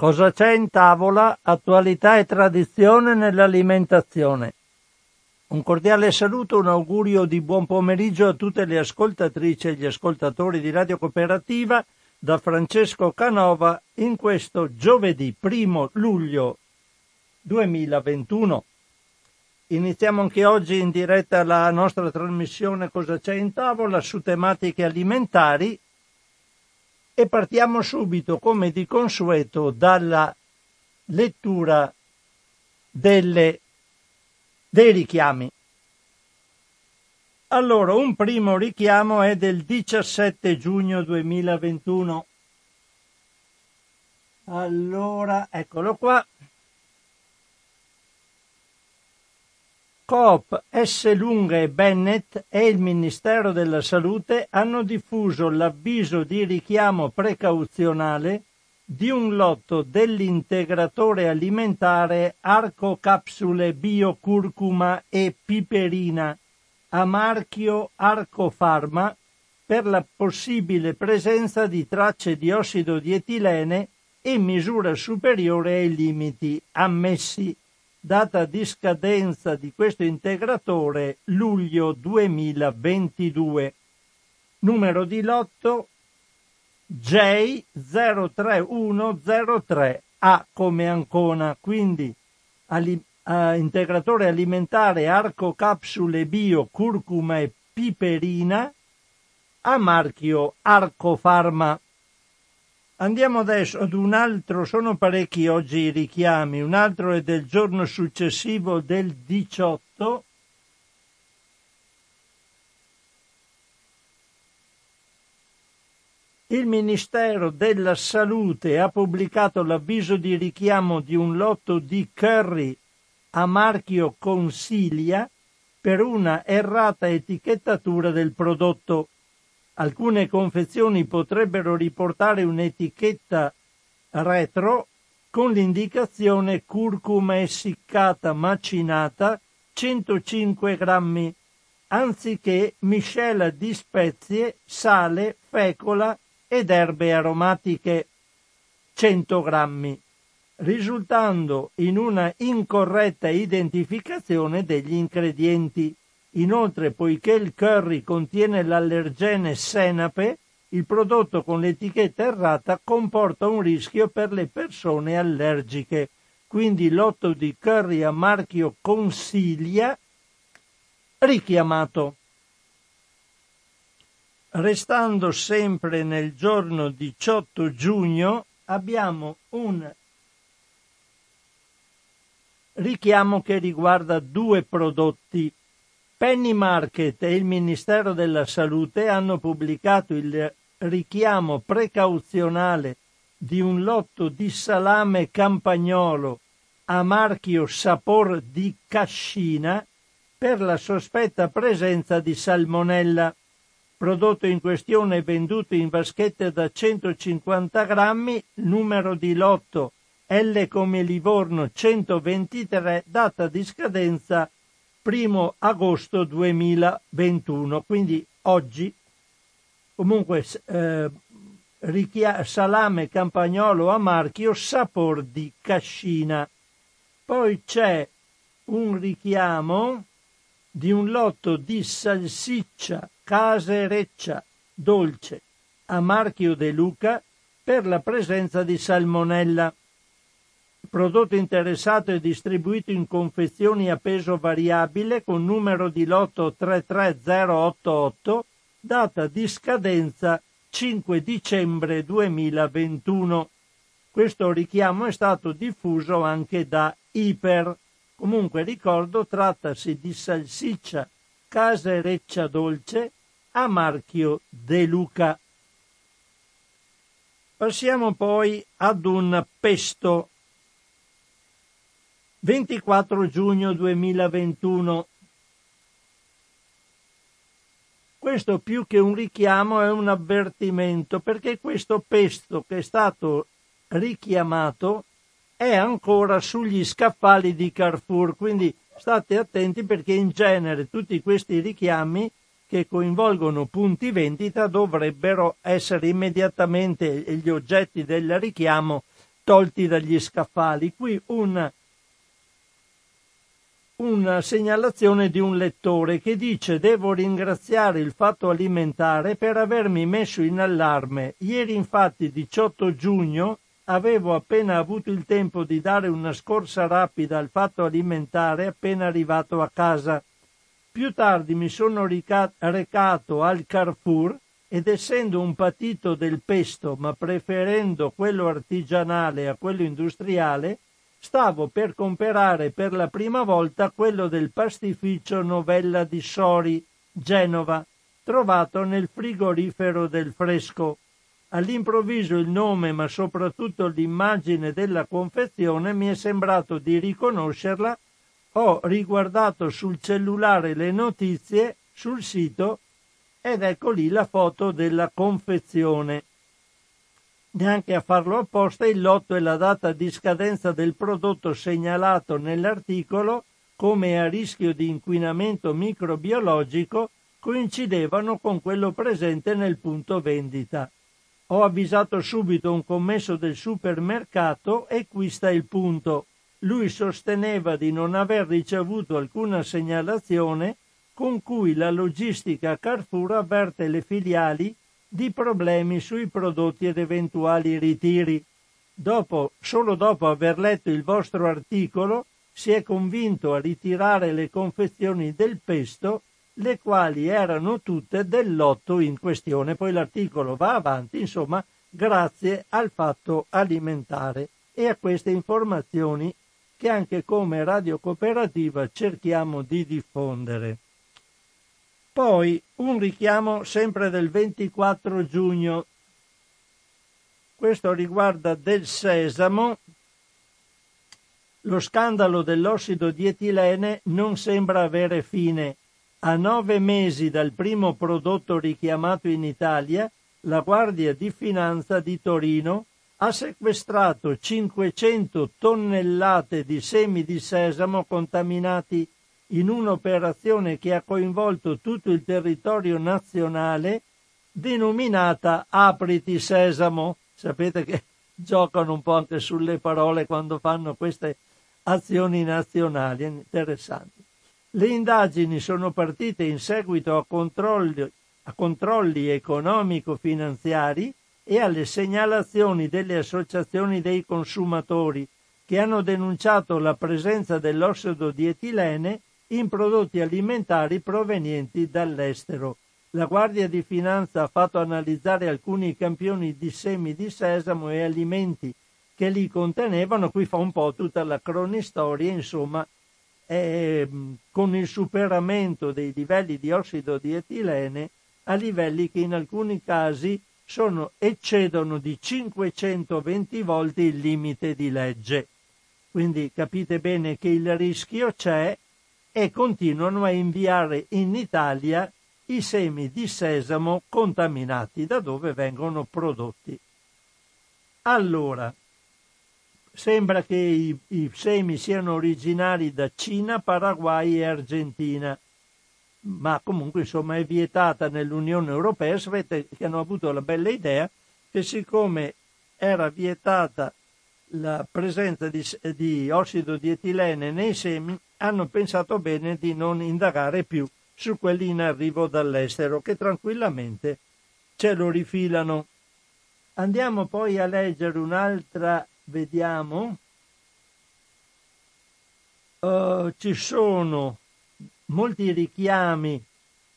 Cosa c'è in tavola? Attualità e tradizione nell'alimentazione. Un cordiale saluto, un augurio di buon pomeriggio a tutte le ascoltatrici e gli ascoltatori di Radio Cooperativa da Francesco Canova in questo giovedì 1 luglio 2021. Iniziamo anche oggi in diretta la nostra trasmissione Cosa c'è in tavola su tematiche alimentari e partiamo subito, come di consueto, dalla lettura delle, dei richiami. Allora, un primo richiamo è del 17 giugno 2021. Allora, eccolo qua. Coop, S. Lunga e Bennett e il Ministero della Salute hanno diffuso l'avviso di richiamo precauzionale di un lotto dell'integratore alimentare Arco Capsule Biocurcuma e Piperina a marchio Arco Pharma per la possibile presenza di tracce di ossido di etilene in misura superiore ai limiti ammessi data di scadenza di questo integratore luglio 2022. Numero di lotto J03103A come Ancona, quindi ali, uh, integratore alimentare arco capsule bio curcuma e piperina a marchio Arco Pharma. Andiamo adesso ad un altro, sono parecchi oggi i richiami, un altro è del giorno successivo del 18. Il Ministero della Salute ha pubblicato l'avviso di richiamo di un lotto di curry a marchio Consilia per una errata etichettatura del prodotto. Alcune confezioni potrebbero riportare un'etichetta retro con l'indicazione curcuma essiccata macinata 105 grammi, anziché miscela di spezie, sale, fecola ed erbe aromatiche 100 grammi, risultando in una incorretta identificazione degli ingredienti. Inoltre, poiché il curry contiene l'allergene senape, il prodotto con l'etichetta errata comporta un rischio per le persone allergiche. Quindi l'otto di curry a marchio Consiglia richiamato. Restando sempre nel giorno 18 giugno, abbiamo un richiamo che riguarda due prodotti Penny Market e il Ministero della Salute hanno pubblicato il richiamo precauzionale di un lotto di salame campagnolo a marchio Sapor di Cascina per la sospetta presenza di salmonella. Prodotto in questione venduto in vaschette da 150 grammi, numero di lotto L come Livorno 123, data di scadenza primo agosto 2021, quindi oggi. Comunque eh, richia- salame campagnolo a marchio sapor di cascina. Poi c'è un richiamo di un lotto di salsiccia casereccia dolce a marchio De Luca per la presenza di salmonella prodotto interessato è distribuito in confezioni a peso variabile con numero di lotto 33088, data di scadenza 5 dicembre 2021. Questo richiamo è stato diffuso anche da Iper. Comunque ricordo trattasi di salsiccia casereccia dolce a marchio De Luca. Passiamo poi ad un pesto 24 giugno 2021. Questo più che un richiamo è un avvertimento perché questo pesto che è stato richiamato è ancora sugli scaffali di Carrefour, quindi state attenti perché in genere tutti questi richiami che coinvolgono punti vendita dovrebbero essere immediatamente gli oggetti del richiamo tolti dagli scaffali. Qui una, una segnalazione di un lettore che dice devo ringraziare il fatto alimentare per avermi messo in allarme. Ieri infatti 18 giugno avevo appena avuto il tempo di dare una scorsa rapida al fatto alimentare appena arrivato a casa. Più tardi mi sono recato al Carrefour ed essendo un patito del pesto, ma preferendo quello artigianale a quello industriale, stavo per comprare per la prima volta quello del pastificio Novella di Sori, Genova, trovato nel frigorifero del fresco. All'improvviso il nome, ma soprattutto l'immagine della confezione mi è sembrato di riconoscerla. Ho riguardato sul cellulare le notizie sul sito ed ecco lì la foto della confezione. Neanche a farlo apposta il lotto e la data di scadenza del prodotto segnalato nell'articolo come a rischio di inquinamento microbiologico coincidevano con quello presente nel punto vendita. Ho avvisato subito un commesso del supermercato e qui sta il punto. Lui sosteneva di non aver ricevuto alcuna segnalazione con cui la logistica Carrefour avverte le filiali di problemi sui prodotti ed eventuali ritiri. Dopo, solo dopo aver letto il vostro articolo si è convinto a ritirare le confezioni del pesto le quali erano tutte del lotto in questione. Poi l'articolo va avanti, insomma, grazie al fatto alimentare e a queste informazioni che anche come radio cooperativa cerchiamo di diffondere. Poi un richiamo sempre del 24 giugno. Questo riguarda del sesamo. Lo scandalo dell'ossido di etilene non sembra avere fine a nove mesi dal primo prodotto richiamato in Italia, la Guardia di Finanza di Torino ha sequestrato 500 tonnellate di semi di sesamo contaminati in un'operazione che ha coinvolto tutto il territorio nazionale denominata Apriti Sesamo. Sapete che giocano un po' anche sulle parole quando fanno queste azioni nazionali, interessanti. Le indagini sono partite in seguito a controlli, a controlli economico-finanziari e alle segnalazioni delle associazioni dei consumatori che hanno denunciato la presenza dell'ossido di etilene in prodotti alimentari provenienti dall'estero. La Guardia di Finanza ha fatto analizzare alcuni campioni di semi di sesamo e alimenti che li contenevano, qui fa un po' tutta la cronistoria, insomma, eh, con il superamento dei livelli di ossido di etilene a livelli che in alcuni casi sono, eccedono di 520 volte il limite di legge. Quindi capite bene che il rischio c'è e continuano a inviare in Italia i semi di sesamo contaminati da dove vengono prodotti. Allora, Sembra che i, i semi siano originari da Cina, Paraguay e Argentina, ma comunque insomma è vietata nell'Unione Europea. Sapete che hanno avuto la bella idea che siccome era vietata la presenza di, di ossido di etilene nei semi, hanno pensato bene di non indagare più su quelli in arrivo dall'estero, che tranquillamente ce lo rifilano. Andiamo poi a leggere un'altra vediamo, uh, ci sono molti richiami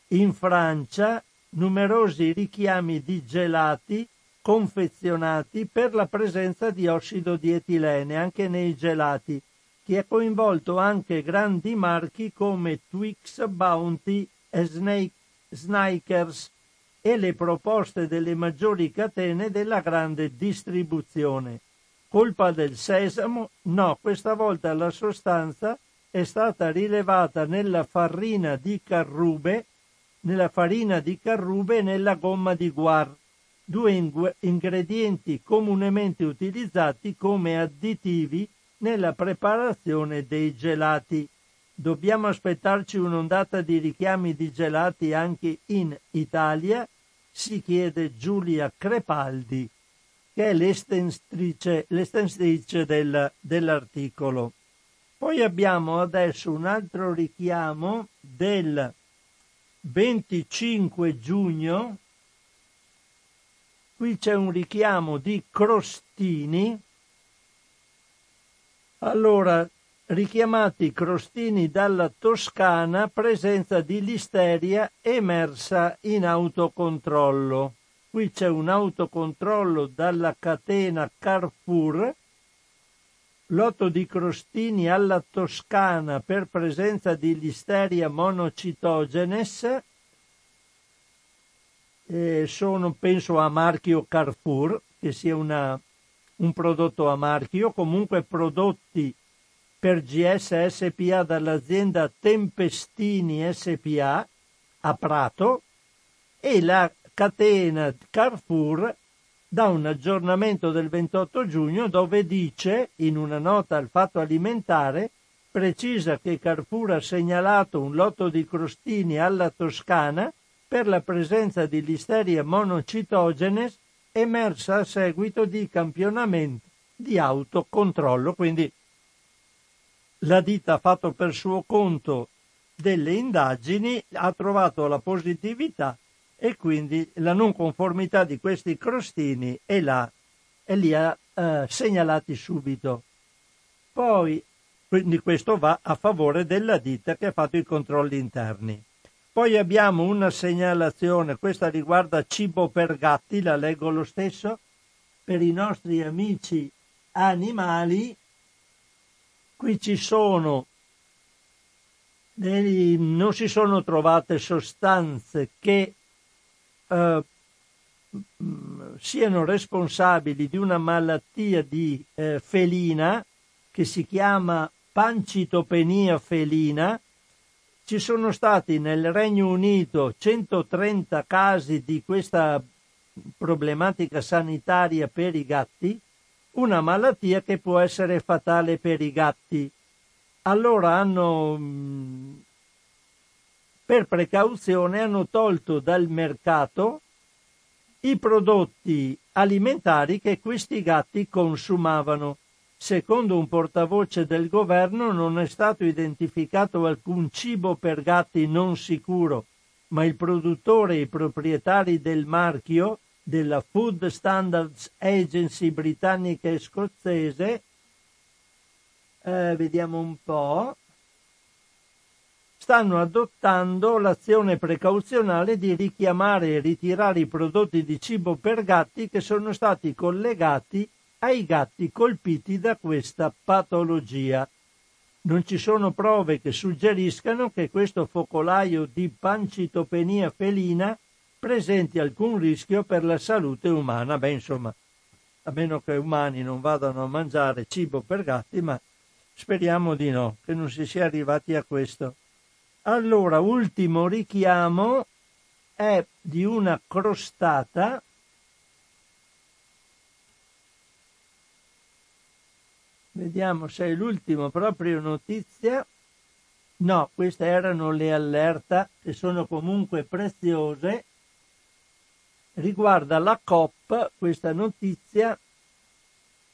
in Francia, numerosi richiami di gelati confezionati per la presenza di ossido di etilene anche nei gelati, che ha coinvolto anche grandi marchi come Twix, Bounty e Snake, Snikers e le proposte delle maggiori catene della grande distribuzione. Colpa del sesamo? No, questa volta la sostanza è stata rilevata nella farina di carrube, nella farina di carrube e nella gomma di guar, due ing- ingredienti comunemente utilizzati come additivi nella preparazione dei gelati. Dobbiamo aspettarci un'ondata di richiami di gelati anche in Italia? si chiede Giulia Crepaldi. che è l'estensitrice, l'estensitrice del, dell'articolo. Poi abbiamo adesso un altro richiamo del 25 giugno. Qui c'è un richiamo di Crostini. Allora, richiamati crostini dalla Toscana, presenza di listeria emersa in autocontrollo. Qui c'è un autocontrollo dalla catena Carrefour Lotto di crostini alla toscana per presenza di listeria monocitogenes eh, sono penso a marchio Carrefour che sia una, un prodotto a marchio comunque prodotti per GS SPA dall'azienda Tempestini SPA a Prato e la catena Carrefour da un aggiornamento del 28 giugno dove dice, in una nota al fatto alimentare, precisa che Carrefour ha segnalato un lotto di crostini alla Toscana per la presenza di listeria monocitogenes emersa a seguito di campionamento di autocontrollo. Quindi la ditta ha fatto per suo conto delle indagini, ha trovato la positività e quindi la non conformità di questi crostini e, e li ha eh, segnalati subito. Poi, quindi questo va a favore della ditta che ha fatto i controlli interni. Poi abbiamo una segnalazione, questa riguarda cibo per gatti, la leggo lo stesso, per i nostri amici animali. Qui ci sono, non si sono trovate sostanze che eh, siano responsabili di una malattia di eh, felina che si chiama pancitopenia felina. Ci sono stati nel Regno Unito 130 casi di questa problematica sanitaria per i gatti, una malattia che può essere fatale per i gatti. Allora hanno per precauzione hanno tolto dal mercato i prodotti alimentari che questi gatti consumavano. Secondo un portavoce del governo non è stato identificato alcun cibo per gatti non sicuro, ma il produttore e i proprietari del marchio della Food Standards Agency britannica e scozzese, eh, vediamo un po', stanno adottando l'azione precauzionale di richiamare e ritirare i prodotti di cibo per gatti che sono stati collegati ai gatti colpiti da questa patologia. Non ci sono prove che suggeriscano che questo focolaio di pancitopenia felina presenti alcun rischio per la salute umana. Beh, insomma, a meno che umani non vadano a mangiare cibo per gatti, ma speriamo di no, che non si sia arrivati a questo. Allora, ultimo richiamo è di una crostata Vediamo se è l'ultimo proprio notizia. No, queste erano le allerta che sono comunque preziose. Riguarda la COP, questa notizia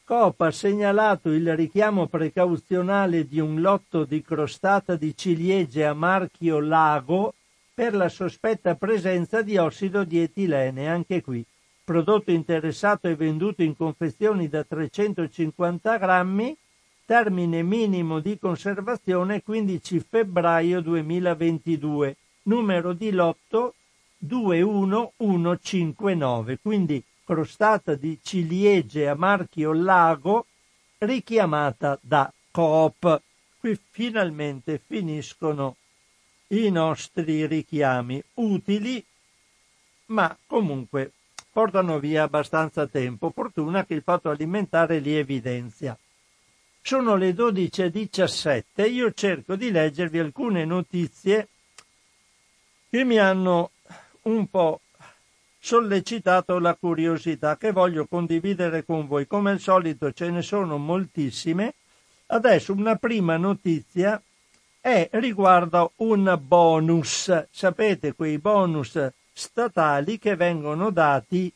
Coop ha segnalato il richiamo precauzionale di un lotto di crostata di ciliegie a marchio Lago per la sospetta presenza di ossido di etilene, anche qui. Prodotto interessato e venduto in confezioni da 350 grammi, termine minimo di conservazione 15 febbraio 2022, numero di lotto 21159, quindi crostata di ciliegie a marchio Lago richiamata da Coop. Qui finalmente finiscono i nostri richiami utili, ma comunque portano via abbastanza tempo. Fortuna che il fatto alimentare li evidenzia. Sono le 12.17, io cerco di leggervi alcune notizie che mi hanno un po' sollecitato la curiosità che voglio condividere con voi. Come al solito ce ne sono moltissime. Adesso una prima notizia è riguarda un bonus. Sapete quei bonus statali che vengono dati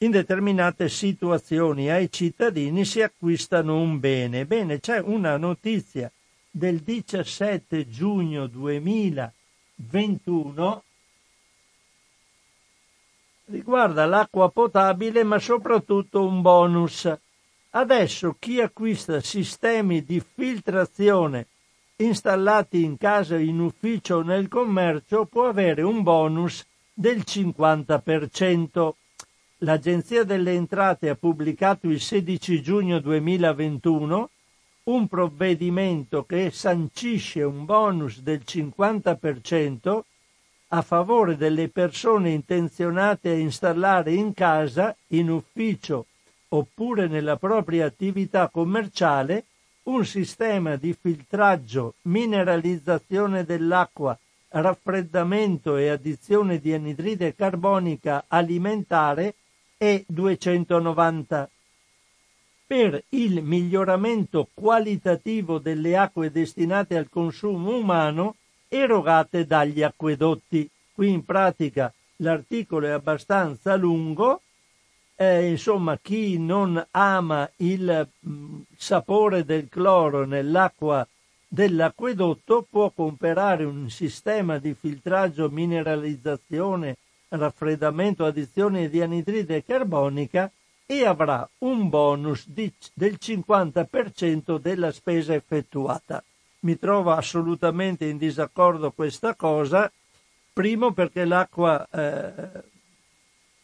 in determinate situazioni ai cittadini si acquistano un bene. Bene, c'è una notizia del 17 giugno 2021 riguarda l'acqua potabile ma soprattutto un bonus. Adesso chi acquista sistemi di filtrazione installati in casa, in ufficio o nel commercio può avere un bonus del 50%. L'Agenzia delle Entrate ha pubblicato il 16 giugno 2021 un provvedimento che sancisce un bonus del 50% a favore delle persone intenzionate a installare in casa, in ufficio oppure nella propria attività commerciale un sistema di filtraggio, mineralizzazione dell'acqua, raffreddamento e addizione di anidride carbonica alimentare e 290 per il miglioramento qualitativo delle acque destinate al consumo umano erogate dagli acquedotti. Qui in pratica l'articolo è abbastanza lungo, eh, insomma chi non ama il mh, mm, sapore del cloro nell'acqua dell'acquedotto può comprare un sistema di filtraggio, mineralizzazione, raffreddamento, addizione di anidride carbonica e avrà un bonus di, del 50% della spesa effettuata. Mi trovo assolutamente in disaccordo questa cosa, primo perché l'acqua, eh,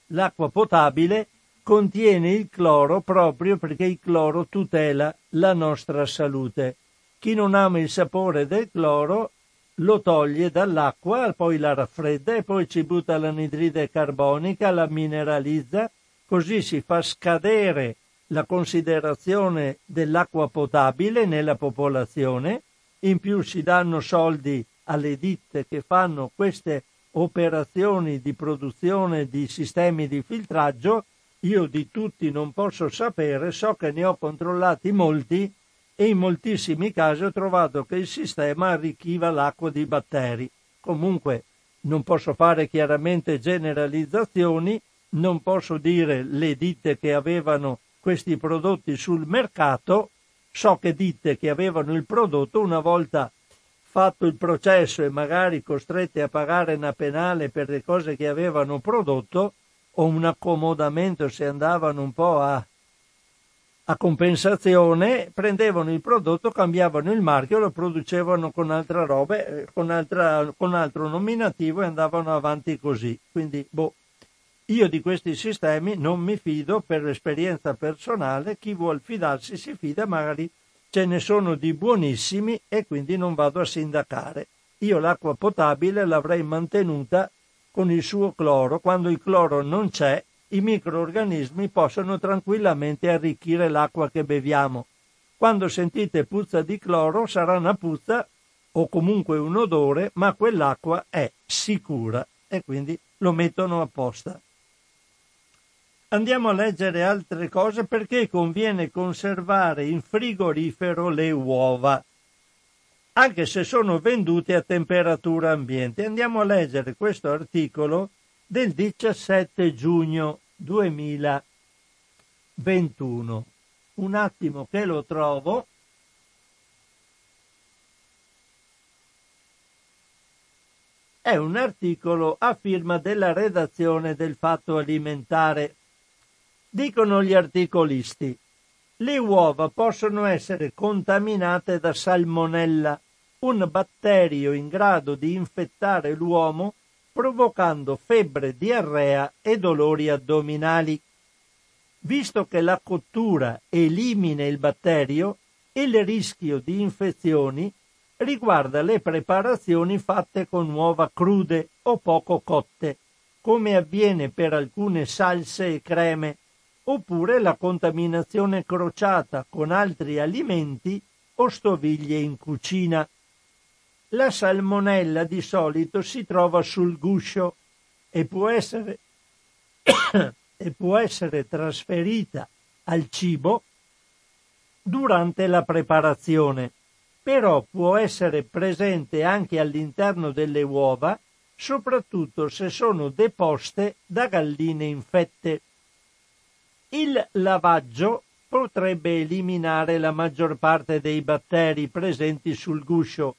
l'acqua potabile contiene il cloro proprio perché il cloro tutela la nostra salute. Chi non ama il sapore del cloro lo toglie dall'acqua, poi la raffredda e poi ci butta l'anidride carbonica, la mineralizza Così si fa scadere la considerazione dell'acqua potabile nella popolazione, in più si danno soldi alle ditte che fanno queste operazioni di produzione di sistemi di filtraggio, io di tutti non posso sapere, so che ne ho controllati molti e in moltissimi casi ho trovato che il sistema arricchiva l'acqua di batteri. Comunque non posso fare chiaramente generalizzazioni, non posso dire le ditte che avevano questi prodotti sul mercato, so che ditte che avevano il prodotto una volta fatto il processo e magari costrette a pagare una penale per le cose che avevano prodotto o un accomodamento se andavano un po' a, a compensazione, prendevano il prodotto, cambiavano il marchio, lo producevano con altra roba, eh, con, altra, con altro nominativo e andavano avanti così. Quindi, boh, io di questi sistemi non mi fido per esperienza personale, chi vuol fidarsi si fida, magari ce ne sono di buonissimi e quindi non vado a sindacare. Io l'acqua potabile l'avrei mantenuta con il suo cloro, quando il cloro non c'è, i microorganismi possono tranquillamente arricchire l'acqua che beviamo. Quando sentite puzza di cloro sarà una puzza o comunque un odore, ma quell'acqua è sicura e quindi lo mettono apposta. Andiamo a leggere altre cose perché conviene conservare in frigorifero le uova, anche se sono vendute a temperatura ambiente. Andiamo a leggere questo articolo del 17 giugno 2021. Un attimo che lo trovo. È un articolo a firma della redazione del Fatto Alimentare Dicono gli articolisti, le uova possono essere contaminate da salmonella, un batterio in grado di infettare l'uomo provocando febbre, diarrea e dolori addominali. Visto che la cottura elimina il batterio, il rischio di infezioni riguarda le preparazioni fatte con uova crude o poco cotte, come avviene per alcune salse e creme, oppure la contaminazione crociata con altri alimenti o stoviglie in cucina. La salmonella di solito si trova sul guscio e può essere, e può essere trasferita al cibo durante la preparazione, però può essere presente anche all'interno delle uova, soprattutto se sono deposte da galline infette. Il lavaggio potrebbe eliminare la maggior parte dei batteri presenti sul guscio,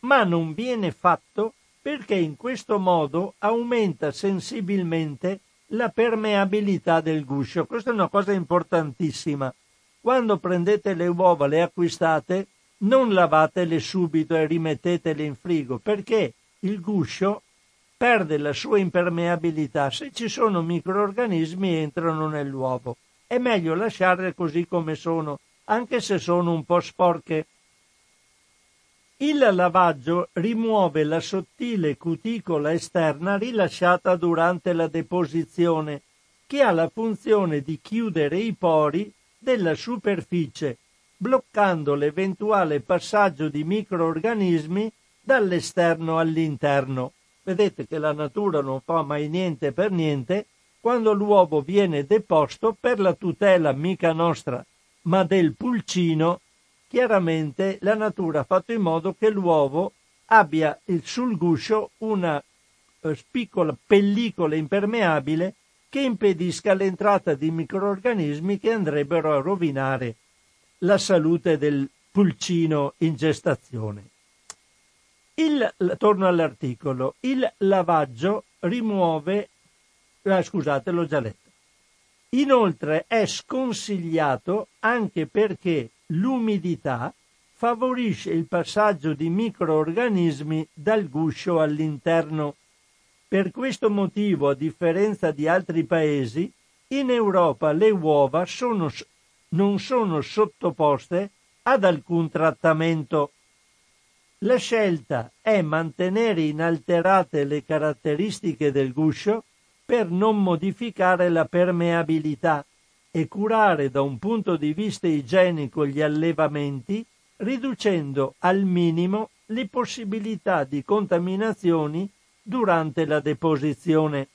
ma non viene fatto perché in questo modo aumenta sensibilmente la permeabilità del guscio. Questa è una cosa importantissima. Quando prendete le uova, le acquistate, non lavatele subito e rimettetele in frigo perché il guscio perde la sua impermeabilità. Se ci sono microorganismi entrano nell'uovo. È meglio lasciarle così come sono, anche se sono un po' sporche. Il lavaggio rimuove la sottile cuticola esterna rilasciata durante la deposizione, che ha la funzione di chiudere i pori della superficie, bloccando l'eventuale passaggio di microorganismi dall'esterno all'interno. Vedete che la natura non fa mai niente per niente quando l'uovo viene deposto per la tutela mica nostra, ma del pulcino, chiaramente la natura ha fatto in modo che l'uovo abbia sul guscio una eh, piccola pellicola impermeabile che impedisca l'entrata di microorganismi che andrebbero a rovinare la salute del pulcino in gestazione. Il, torno all'articolo. Il lavaggio rimuove. Ah, scusate, l'ho già letto. Inoltre è sconsigliato anche perché l'umidità favorisce il passaggio di microorganismi dal guscio all'interno per questo motivo, a differenza di altri paesi, in Europa le uova sono, non sono sottoposte ad alcun trattamento. La scelta è mantenere inalterate le caratteristiche del guscio per non modificare la permeabilità e curare da un punto di vista igienico gli allevamenti, riducendo al minimo le possibilità di contaminazioni durante la deposizione.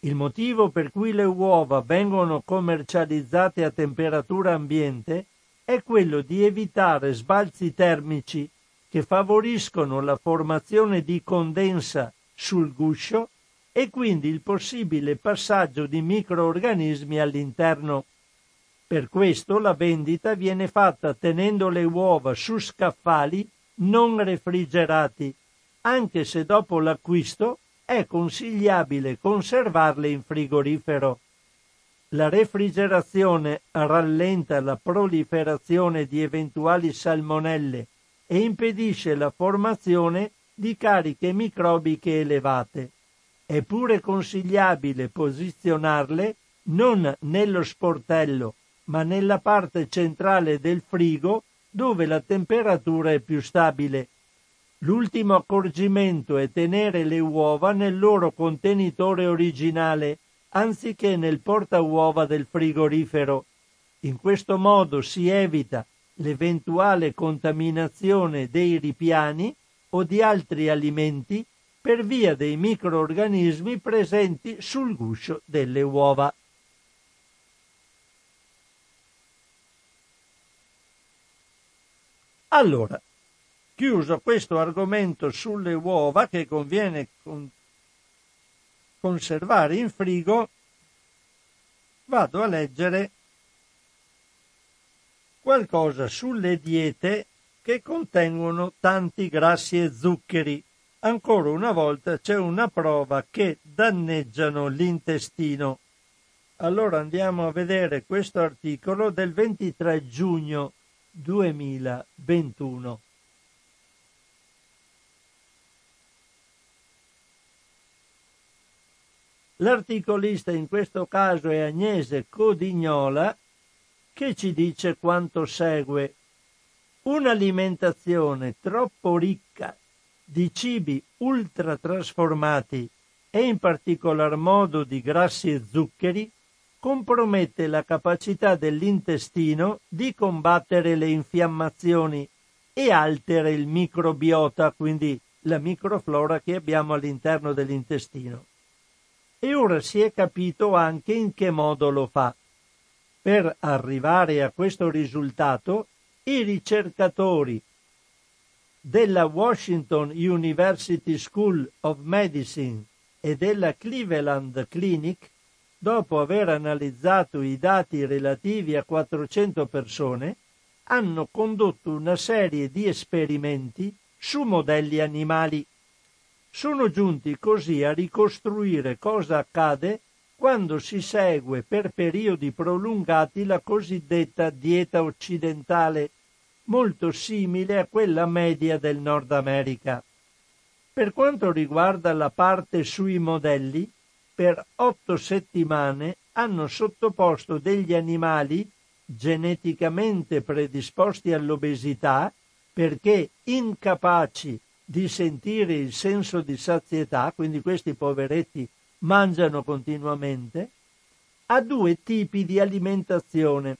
Il motivo per cui le uova vengono commercializzate a temperatura ambiente è quello di evitare sbalzi termici che favoriscono la formazione di condensa sul guscio e quindi il possibile passaggio di microorganismi all'interno. Per questo la vendita viene fatta tenendo le uova su scaffali non refrigerati anche se dopo l'acquisto è consigliabile conservarle in frigorifero. La refrigerazione rallenta la proliferazione di eventuali salmonelle e impedisce la formazione di cariche microbiche elevate. È pure consigliabile posizionarle non nello sportello, ma nella parte centrale del frigo dove la temperatura è più stabile L'ultimo accorgimento è tenere le uova nel loro contenitore originale, anziché nel portauova del frigorifero. In questo modo si evita l'eventuale contaminazione dei ripiani o di altri alimenti per via dei microorganismi presenti sul guscio delle uova. Allora, chiuso questo argomento sulle uova che conviene con- conservare in frigo, vado a leggere qualcosa sulle diete che contengono tanti grassi e zuccheri. Ancora una volta c'è una prova che danneggiano l'intestino. Allora andiamo a vedere questo articolo del 23 giugno 2021. L'articolista in questo caso è Agnese Codignola che ci dice quanto segue. Un'alimentazione troppo ricca di cibi ultratrasformati e in particolar modo di grassi e zuccheri compromette la capacità dell'intestino di combattere le infiammazioni e altera il microbiota, quindi la microflora che abbiamo all'interno dell'intestino e ora si è capito anche in che modo lo fa. Per arrivare a questo risultato, i ricercatori della Washington University School of Medicine e della Cleveland Clinic dopo aver analizzato i dati relativi a 400 persone, hanno condotto una serie di esperimenti su modelli animali. Sono giunti così a ricostruire cosa accade quando si segue per periodi prolungati la cosiddetta dieta occidentale, molto simile a quella media del Nord America. Per quanto riguarda la parte sui modelli, per otto settimane hanno sottoposto degli animali geneticamente predisposti all'obesità perché incapaci di sentire il senso di sazietà, quindi questi poveretti mangiano continuamente, a due tipi di alimentazione,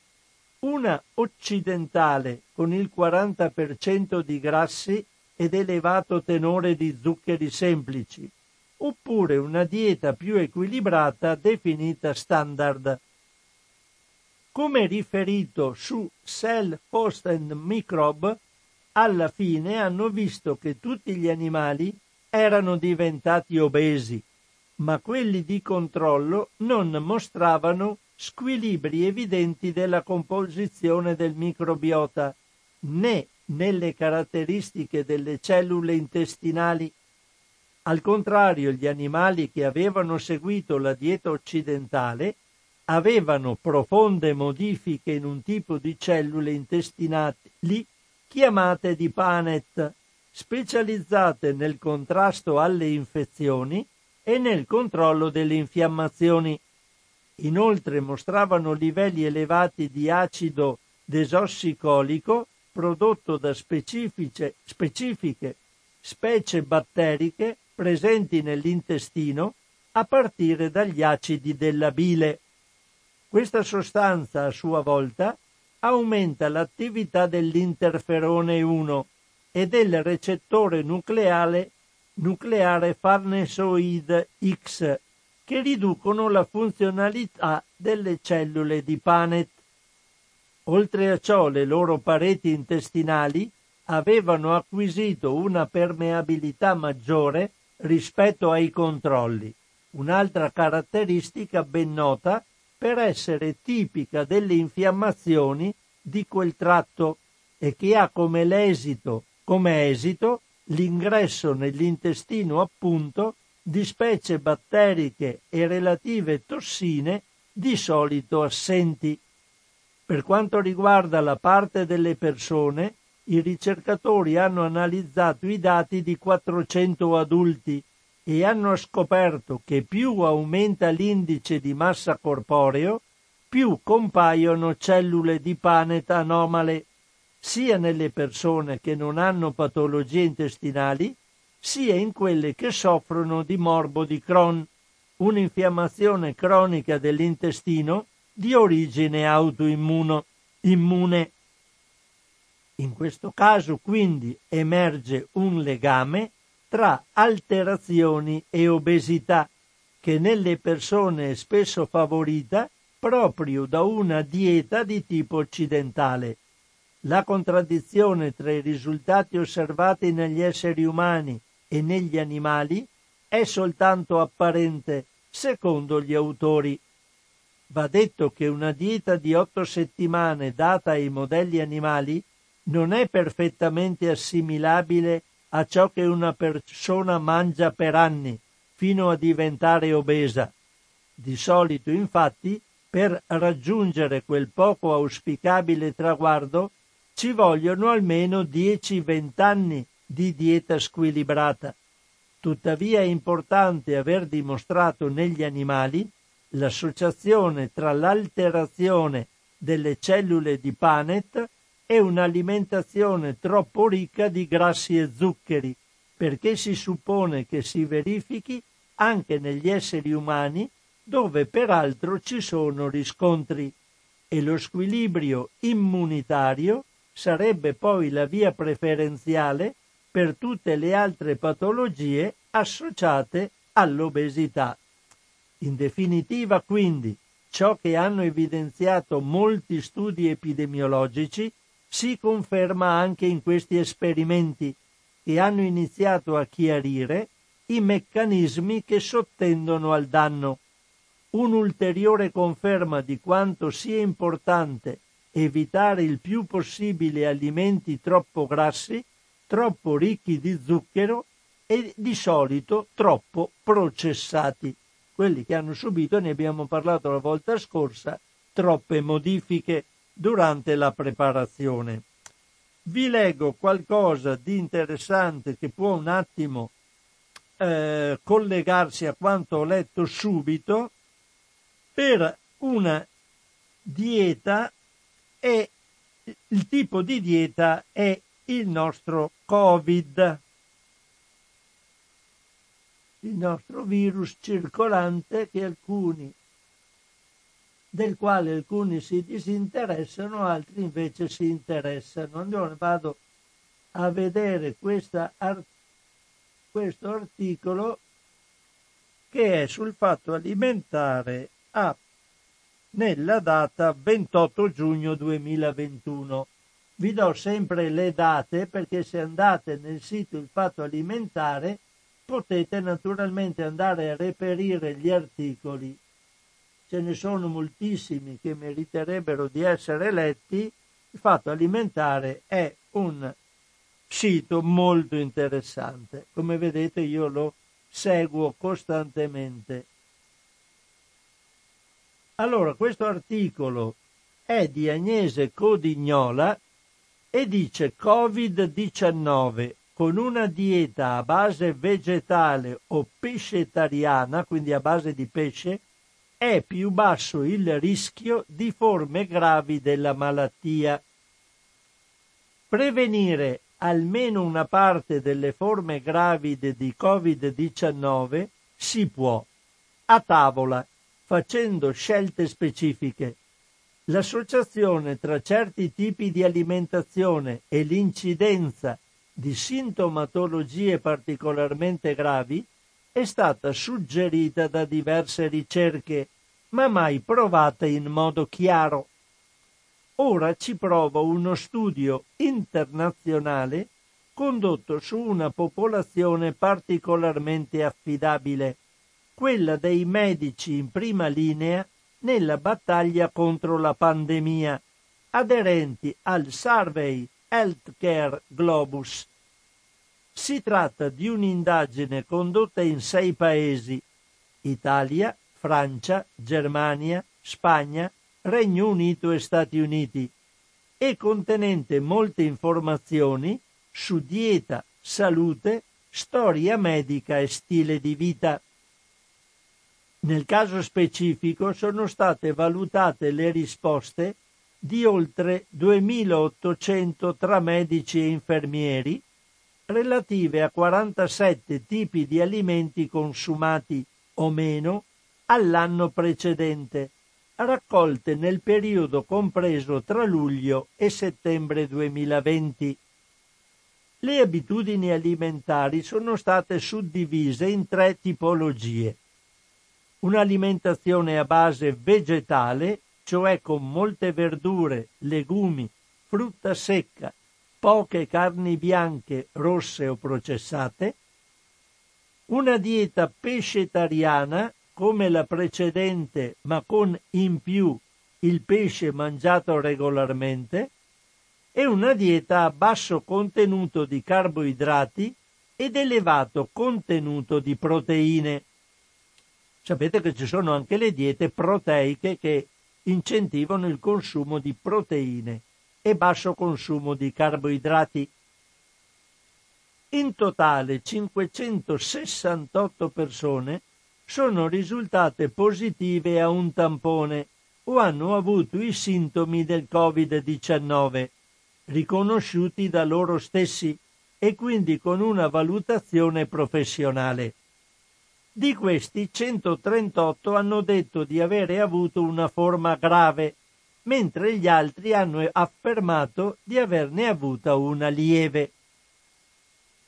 una occidentale con il 40% di grassi ed elevato tenore di zuccheri semplici, oppure una dieta più equilibrata definita standard. Come riferito su Cell Host and Microbe, alla fine hanno visto che tutti gli animali erano diventati obesi, ma quelli di controllo non mostravano squilibri evidenti della composizione del microbiota, né nelle caratteristiche delle cellule intestinali al contrario, gli animali che avevano seguito la dieta occidentale avevano profonde modifiche in un tipo di cellule intestinali chiamate di Panet, specializzate nel contrasto alle infezioni e nel controllo delle infiammazioni. Inoltre mostravano livelli elevati di acido desossicolico prodotto da specifiche, specie batteriche presenti nell'intestino a partire dagli acidi della bile. Questa sostanza a sua volta aumenta l'attività dell'interferone 1 e del recettore nucleare, nucleare farnesoid X che riducono la funzionalità delle cellule di Panet. Oltre a ciò le loro pareti intestinali avevano acquisito una permeabilità maggiore rispetto ai controlli, un'altra caratteristica ben nota per essere tipica delle infiammazioni di quel tratto e che ha come, l'esito, come esito l'ingresso nell'intestino appunto di specie batteriche e relative tossine di solito assenti. Per quanto riguarda la parte delle persone, i ricercatori hanno analizzato i dati di 400 adulti e hanno scoperto che più aumenta l'indice di massa corporeo, più compaiono cellule di Panet anomale, sia nelle persone che non hanno patologie intestinali, sia in quelle che soffrono di morbo di Crohn, un'infiammazione cronica dell'intestino di origine autoimmune. In questo caso quindi emerge un legame tra alterazioni e obesità che nelle persone è spesso favorita proprio da una dieta di tipo occidentale. La contraddizione tra i risultati osservati negli esseri umani e negli animali è soltanto apparente, secondo gli autori. Va detto che una dieta di otto settimane data ai modelli animali non è perfettamente assimilabile a ciò che una persona mangia per anni, fino a diventare obesa. Di solito, infatti, per raggiungere quel poco auspicabile traguardo ci vogliono almeno 10-20 anni di dieta squilibrata. Tuttavia è importante aver dimostrato negli animali l'associazione tra l'alterazione delle cellule di Panet è un'alimentazione troppo ricca di grassi e zuccheri, perché si suppone che si verifichi anche negli esseri umani, dove peraltro ci sono riscontri, e lo squilibrio immunitario sarebbe poi la via preferenziale per tutte le altre patologie associate all'obesità. In definitiva, quindi, ciò che hanno evidenziato molti studi epidemiologici si conferma anche in questi esperimenti che hanno iniziato a chiarire i meccanismi che sottendono al danno. un'ulteriore conferma di quanto sia importante evitare il più possibile alimenti troppo grassi, troppo ricchi di zucchero e di solito troppo processati. Quelli che hanno subito, ne abbiamo parlato la volta scorsa, troppe modifiche durante la preparazione. Vi leggo qualcosa di interessante che può un attimo eh, collegarsi a quanto ho letto subito per una dieta e il tipo di dieta è il nostro Covid, il nostro virus circolante alcuni del quale alcuni si disinteressano, altri invece si interessano. Allora vado a vedere questa, questo articolo che è sul fatto alimentare a, nella data 28 giugno 2021. Vi do sempre le date perché se andate nel sito Il Fatto Alimentare potete naturalmente andare a reperire gli articoli ce ne sono moltissimi che meriterebbero di essere letti, il fatto alimentare è un sito molto interessante. Come vedete io lo seguo costantemente. Allora, questo articolo è di Agnese Codignola e dice Covid-19 con una dieta a base vegetale o pescetariana, quindi a base di pesce, è più basso il rischio di forme gravi della malattia. Prevenire almeno una parte delle forme gravi di Covid-19 si può a tavola facendo scelte specifiche. L'associazione tra certi tipi di alimentazione e l'incidenza di sintomatologie particolarmente gravi è stata suggerita da diverse ricerche, ma mai provata in modo chiaro. Ora ci prova uno studio internazionale condotto su una popolazione particolarmente affidabile, quella dei medici in prima linea nella battaglia contro la pandemia, aderenti al Survey Healthcare Globus si tratta di un'indagine condotta in sei paesi Italia, Francia, Germania, Spagna, Regno Unito e Stati Uniti e contenente molte informazioni su dieta, salute, storia medica e stile di vita. Nel caso specifico sono state valutate le risposte di oltre 2800 tra medici e infermieri relative a 47 tipi di alimenti consumati o meno all'anno precedente, raccolte nel periodo compreso tra luglio e settembre 2020. Le abitudini alimentari sono state suddivise in tre tipologie. Un'alimentazione a base vegetale, cioè con molte verdure, legumi, frutta secca, poche carni bianche, rosse o processate, una dieta pescetariana come la precedente ma con in più il pesce mangiato regolarmente e una dieta a basso contenuto di carboidrati ed elevato contenuto di proteine. Sapete che ci sono anche le diete proteiche che incentivano il consumo di proteine e basso consumo di carboidrati. In totale 568 persone sono risultate positive a un tampone o hanno avuto i sintomi del Covid-19, riconosciuti da loro stessi e quindi con una valutazione professionale. Di questi 138 hanno detto di avere avuto una forma grave mentre gli altri hanno affermato di averne avuta una lieve.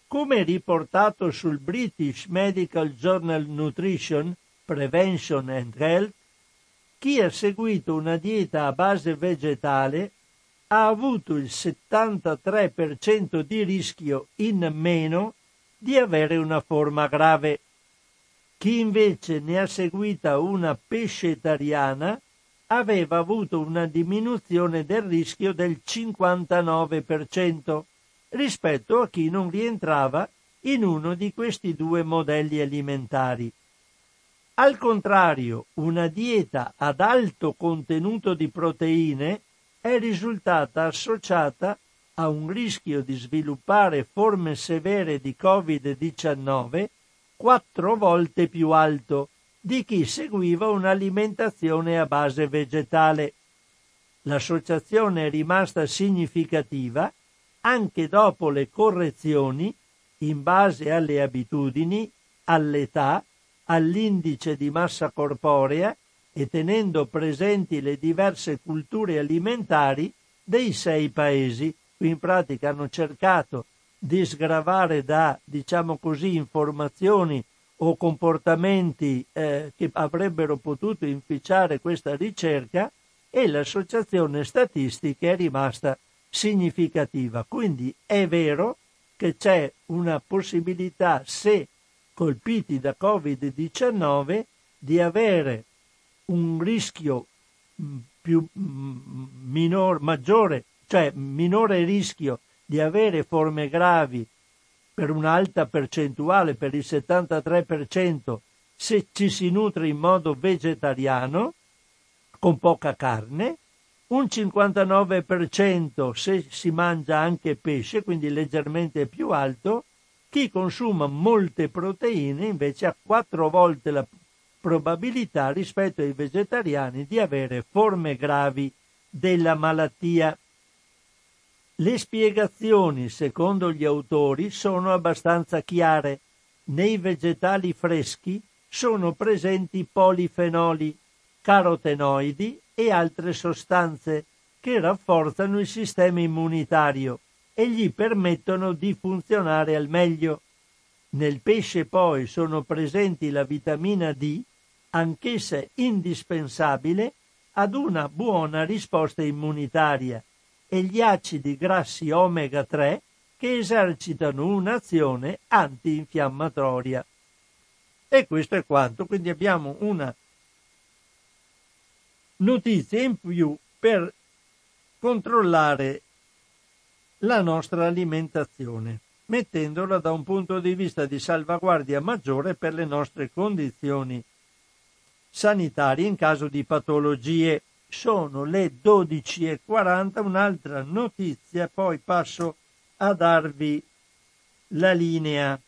Come riportato sul British Medical Journal Nutrition, Prevention and Health, chi ha seguito una dieta a base vegetale ha avuto il 73% di rischio in meno di avere una forma grave. Chi invece ne ha seguita una pescetariana aveva avuto una diminuzione del rischio del 59% rispetto a chi non rientrava in uno di questi due modelli alimentari. Al contrario, una dieta ad alto contenuto di proteine è risultata associata a un rischio di sviluppare forme severe di Covid-19 quattro volte più alto di chi seguiva un'alimentazione a base vegetale. L'associazione è rimasta significativa anche dopo le correzioni in base alle abitudini, all'età, all'indice di massa corporea e tenendo presenti le diverse culture alimentari dei sei paesi. Qui in pratica hanno cercato di sgravare da, diciamo così, informazioni o comportamenti eh, che avrebbero potuto inficiare questa ricerca e l'associazione statistica è rimasta significativa. Quindi è vero che c'è una possibilità, se colpiti da Covid-19, di avere un rischio mm, più mm, minor, maggiore, cioè minore rischio di avere forme gravi per un'alta percentuale, per il 73%, se ci si nutre in modo vegetariano, con poca carne, un 59% se si mangia anche pesce, quindi leggermente più alto, chi consuma molte proteine invece ha quattro volte la probabilità rispetto ai vegetariani di avere forme gravi della malattia. Le spiegazioni, secondo gli autori, sono abbastanza chiare. Nei vegetali freschi sono presenti polifenoli, carotenoidi e altre sostanze che rafforzano il sistema immunitario e gli permettono di funzionare al meglio. Nel pesce poi sono presenti la vitamina D, anch'essa indispensabile ad una buona risposta immunitaria, e gli acidi grassi omega 3 che esercitano un'azione antinfiammatoria. E questo è quanto, quindi abbiamo una notizie in più per controllare la nostra alimentazione, mettendola da un punto di vista di salvaguardia maggiore per le nostre condizioni sanitarie in caso di patologie. Sono le 12.40, un'altra notizia, poi passo a darvi la linea.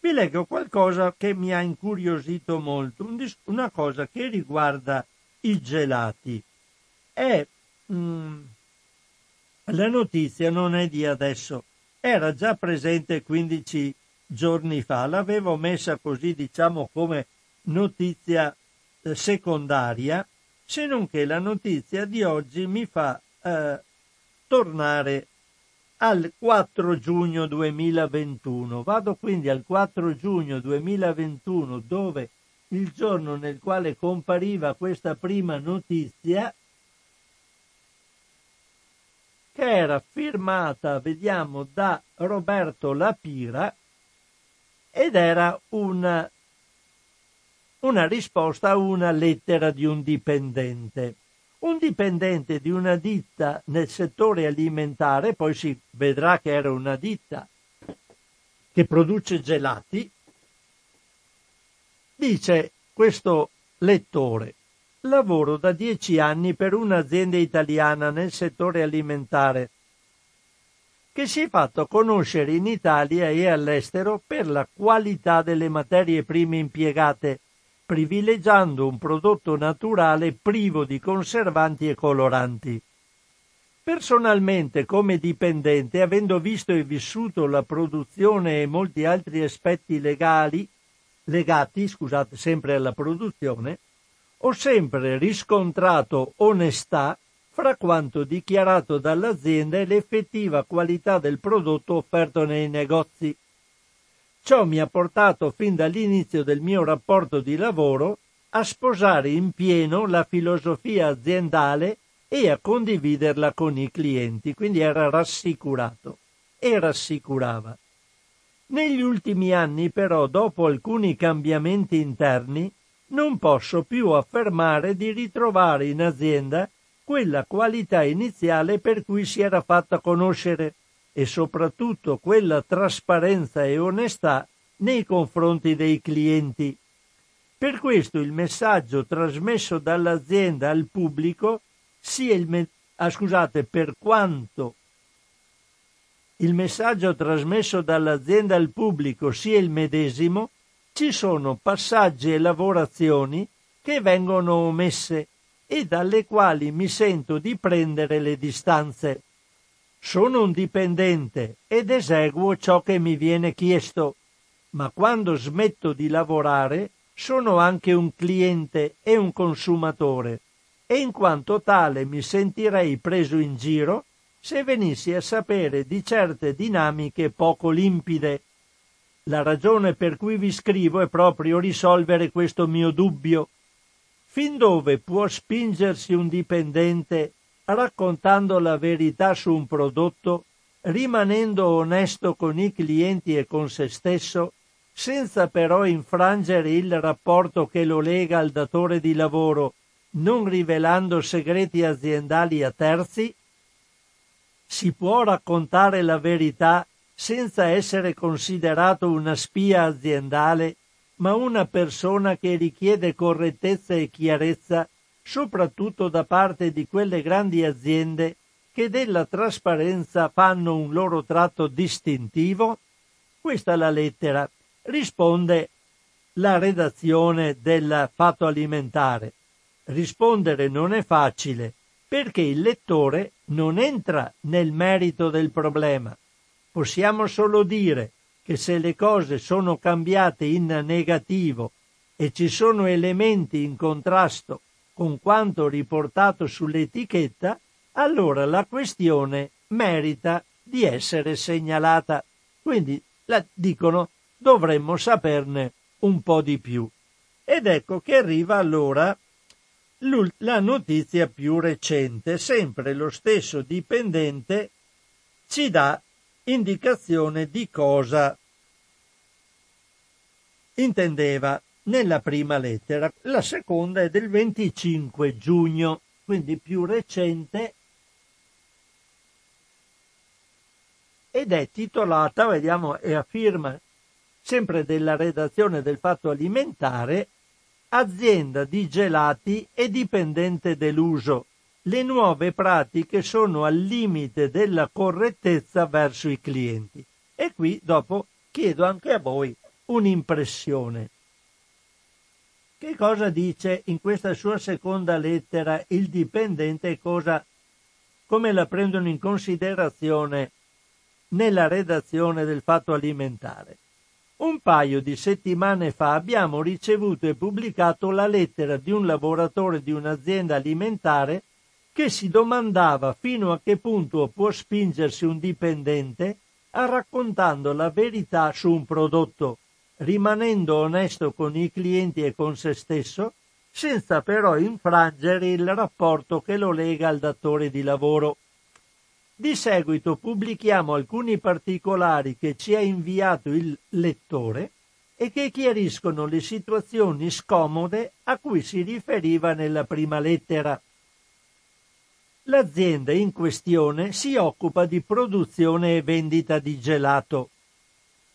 Vi leggo qualcosa che mi ha incuriosito molto, una cosa che riguarda i gelati. È, mm, la notizia non è di adesso, era già presente 15 giorni fa, l'avevo messa così diciamo come notizia eh, secondaria, se non che la notizia di oggi mi fa eh, tornare al 4 giugno 2021. Vado quindi al 4 giugno 2021 dove il giorno nel quale compariva questa prima notizia, che era firmata, vediamo, da Roberto Lapira ed era una, una risposta a una lettera di un dipendente. Un dipendente di una ditta nel settore alimentare, poi si vedrà che era una ditta che produce gelati, Dice questo lettore, lavoro da dieci anni per un'azienda italiana nel settore alimentare che si è fatto conoscere in Italia e all'estero per la qualità delle materie prime impiegate, privilegiando un prodotto naturale privo di conservanti e coloranti. Personalmente, come dipendente, avendo visto e vissuto la produzione e molti altri aspetti legali, legati, scusate, sempre alla produzione, ho sempre riscontrato onestà fra quanto dichiarato dall'azienda e l'effettiva qualità del prodotto offerto nei negozi. Ciò mi ha portato fin dall'inizio del mio rapporto di lavoro a sposare in pieno la filosofia aziendale e a condividerla con i clienti, quindi era rassicurato e rassicurava. Negli ultimi anni però, dopo alcuni cambiamenti interni, non posso più affermare di ritrovare in azienda quella qualità iniziale per cui si era fatta conoscere e soprattutto quella trasparenza e onestà nei confronti dei clienti. Per questo il messaggio trasmesso dall'azienda al pubblico sia il me- ah, scusate, per quanto il messaggio trasmesso dall'azienda al pubblico sia il medesimo, ci sono passaggi e lavorazioni che vengono omesse e dalle quali mi sento di prendere le distanze. Sono un dipendente ed eseguo ciò che mi viene chiesto, ma quando smetto di lavorare sono anche un cliente e un consumatore e in quanto tale mi sentirei preso in giro se venissi a sapere di certe dinamiche poco limpide. La ragione per cui vi scrivo è proprio risolvere questo mio dubbio Fin dove può spingersi un dipendente raccontando la verità su un prodotto, rimanendo onesto con i clienti e con se stesso, senza però infrangere il rapporto che lo lega al datore di lavoro, non rivelando segreti aziendali a terzi? Si può raccontare la verità senza essere considerato una spia aziendale ma una persona che richiede correttezza e chiarezza soprattutto da parte di quelle grandi aziende che della trasparenza fanno un loro tratto distintivo? Questa è la lettera. Risponde la redazione del fatto alimentare. Rispondere non è facile perché il lettore non entra nel merito del problema. Possiamo solo dire che se le cose sono cambiate in negativo e ci sono elementi in contrasto con quanto riportato sull'etichetta, allora la questione merita di essere segnalata. Quindi la, dicono dovremmo saperne un po' di più. Ed ecco che arriva allora la notizia più recente, sempre lo stesso dipendente ci dà indicazione di cosa intendeva nella prima lettera. La seconda è del 25 giugno, quindi più recente, ed è titolata, vediamo, è a firma sempre della redazione del Fatto Alimentare, Azienda di gelati e dipendente deluso le nuove pratiche sono al limite della correttezza verso i clienti. E qui dopo chiedo anche a voi un'impressione. Che cosa dice in questa sua seconda lettera il dipendente e cosa, come la prendono in considerazione nella redazione del fatto alimentare? Un paio di settimane fa abbiamo ricevuto e pubblicato la lettera di un lavoratore di un'azienda alimentare che si domandava fino a che punto può spingersi un dipendente a raccontando la verità su un prodotto, rimanendo onesto con i clienti e con se stesso, senza però infrangere il rapporto che lo lega al datore di lavoro. Di seguito pubblichiamo alcuni particolari che ci ha inviato il lettore e che chiariscono le situazioni scomode a cui si riferiva nella prima lettera. L'azienda in questione si occupa di produzione e vendita di gelato.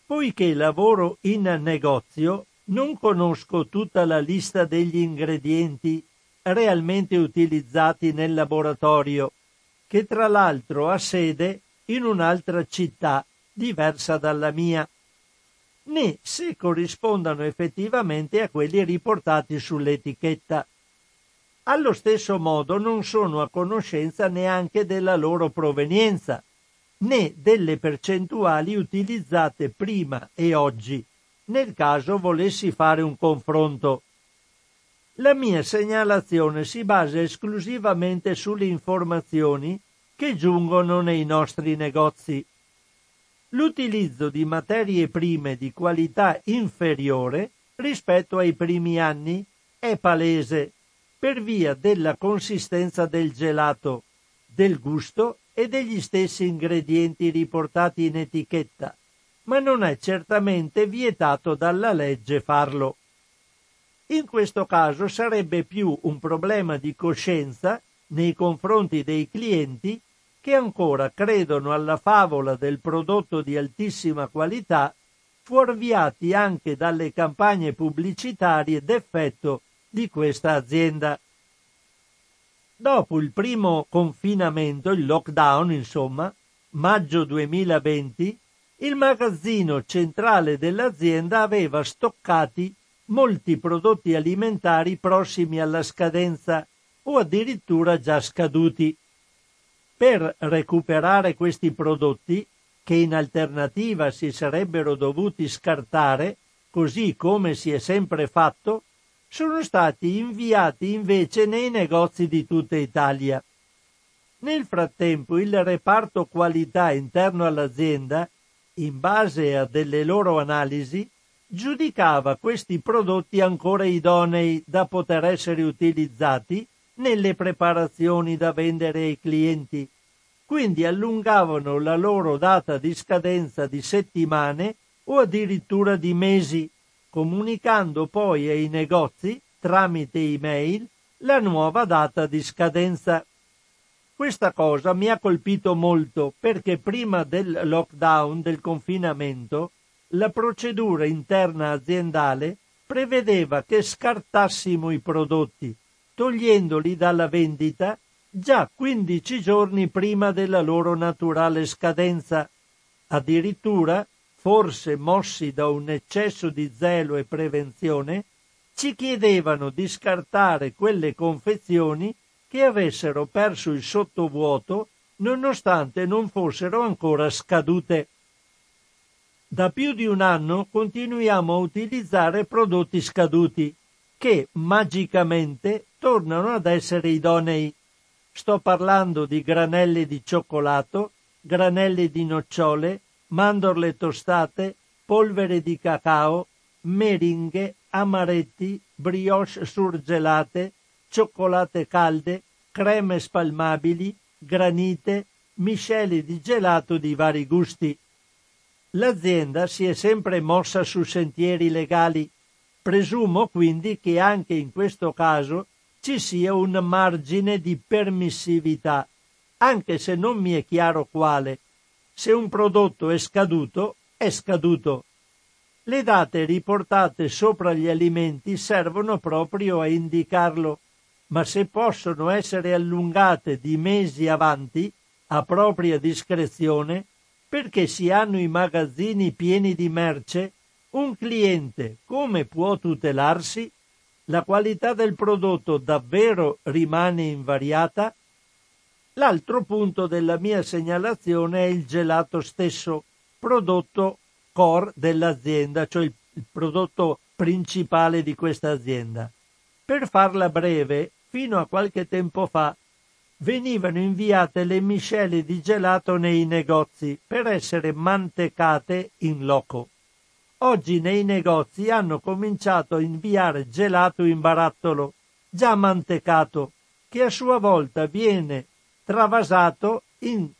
Poiché lavoro in negozio, non conosco tutta la lista degli ingredienti realmente utilizzati nel laboratorio, che tra l'altro ha sede in un'altra città diversa dalla mia, né se corrispondano effettivamente a quelli riportati sull'etichetta. Allo stesso modo non sono a conoscenza neanche della loro provenienza, né delle percentuali utilizzate prima e oggi, nel caso volessi fare un confronto. La mia segnalazione si basa esclusivamente sulle informazioni che giungono nei nostri negozi. L'utilizzo di materie prime di qualità inferiore rispetto ai primi anni è palese per via della consistenza del gelato, del gusto e degli stessi ingredienti riportati in etichetta, ma non è certamente vietato dalla legge farlo. In questo caso sarebbe più un problema di coscienza nei confronti dei clienti che ancora credono alla favola del prodotto di altissima qualità fuorviati anche dalle campagne pubblicitarie d'effetto di questa azienda. Dopo il primo confinamento, il lockdown, insomma, maggio 2020, il magazzino centrale dell'azienda aveva stoccati molti prodotti alimentari prossimi alla scadenza o addirittura già scaduti. Per recuperare questi prodotti, che in alternativa si sarebbero dovuti scartare, così come si è sempre fatto, sono stati inviati invece nei negozi di tutta Italia. Nel frattempo il reparto qualità interno all'azienda, in base a delle loro analisi, giudicava questi prodotti ancora idonei da poter essere utilizzati nelle preparazioni da vendere ai clienti, quindi allungavano la loro data di scadenza di settimane o addirittura di mesi, comunicando poi ai negozi, tramite email, la nuova data di scadenza. Questa cosa mi ha colpito molto perché prima del lockdown, del confinamento, la procedura interna aziendale prevedeva che scartassimo i prodotti, togliendoli dalla vendita già 15 giorni prima della loro naturale scadenza. Addirittura, forse mossi da un eccesso di zelo e prevenzione, ci chiedevano di scartare quelle confezioni che avessero perso il sottovuoto nonostante non fossero ancora scadute. Da più di un anno continuiamo a utilizzare prodotti scaduti che magicamente tornano ad essere idonei. Sto parlando di granelli di cioccolato, granelli di nocciole, mandorle tostate, polvere di cacao, meringhe, amaretti, brioche surgelate, cioccolate calde, creme spalmabili, granite, misceli di gelato di vari gusti. L'azienda si è sempre mossa su sentieri legali. Presumo quindi che anche in questo caso ci sia un margine di permissività, anche se non mi è chiaro quale. Se un prodotto è scaduto, è scaduto. Le date riportate sopra gli alimenti servono proprio a indicarlo, ma se possono essere allungate di mesi avanti, a propria discrezione, perché si hanno i magazzini pieni di merce, un cliente come può tutelarsi? La qualità del prodotto davvero rimane invariata? L'altro punto della mia segnalazione è il gelato stesso, prodotto core dell'azienda, cioè il, prodotto principale di questa azienda. Per farla breve, fino a qualche tempo fa venivano inviate le miscele di gelato nei negozi per essere mantecate in loco. Oggi nei negozi hanno cominciato a inviare gelato in barattolo, già mantecato, che a sua volta viene travasato in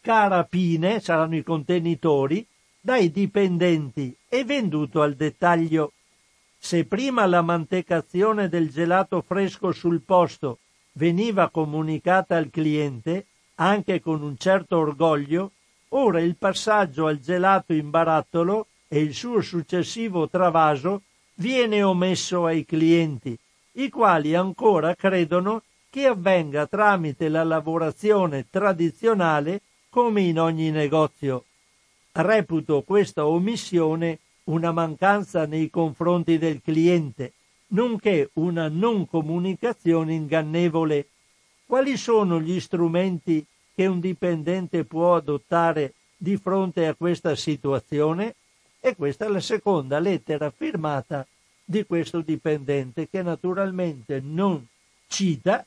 carapine, saranno i contenitori, dai dipendenti e venduto al dettaglio. Se prima la mantecazione del gelato fresco sul posto veniva comunicata al cliente, anche con un certo orgoglio, ora il passaggio al gelato in barattolo e il suo successivo travaso viene omesso ai clienti, i quali ancora credono che avvenga tramite la lavorazione tradizionale come in ogni negozio. Reputo questa omissione una mancanza nei confronti del cliente, nonché una non comunicazione ingannevole. Quali sono gli strumenti che un dipendente può adottare di fronte a questa situazione? E questa è la seconda lettera firmata di questo dipendente che naturalmente non cita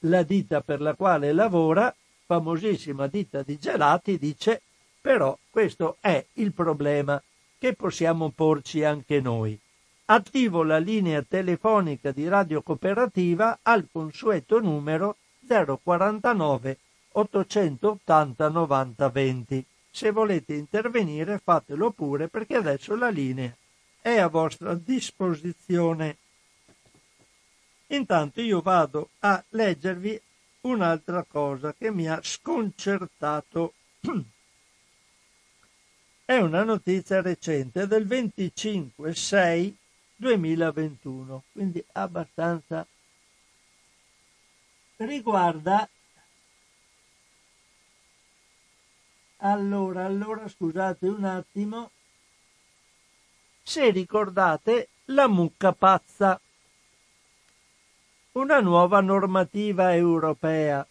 la ditta per la quale lavora, famosissima ditta di gelati, dice però questo è il problema che possiamo porci anche noi. Attivo la linea telefonica di Radio Cooperativa al consueto numero 049 880 90 20. se volete intervenire fatelo pure perché adesso la linea è a vostra disposizione. Intanto io vado a leggervi un'altra cosa che mi ha sconcertato. È una notizia recente del 25-6-2021, quindi abbastanza riguarda allora, allora scusate un attimo se ricordate la mucca pazza una nuova normativa europea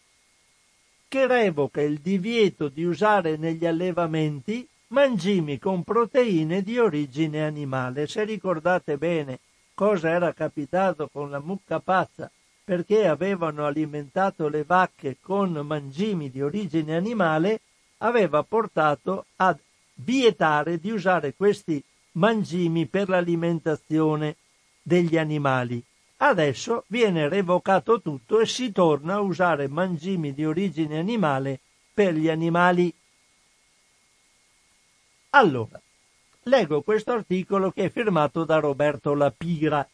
che revoca il divieto di usare negli allevamenti mangimi con proteine di origine animale. Se ricordate bene cosa era capitato con la mucca pazza, perché avevano alimentato le vacche con mangimi di origine animale, aveva portato a vietare di usare questi mangimi per l'alimentazione degli animali. Adesso viene revocato tutto e si torna a usare mangimi di origine animale per gli animali. Allora, leggo questo articolo che è firmato da Roberto Lapira.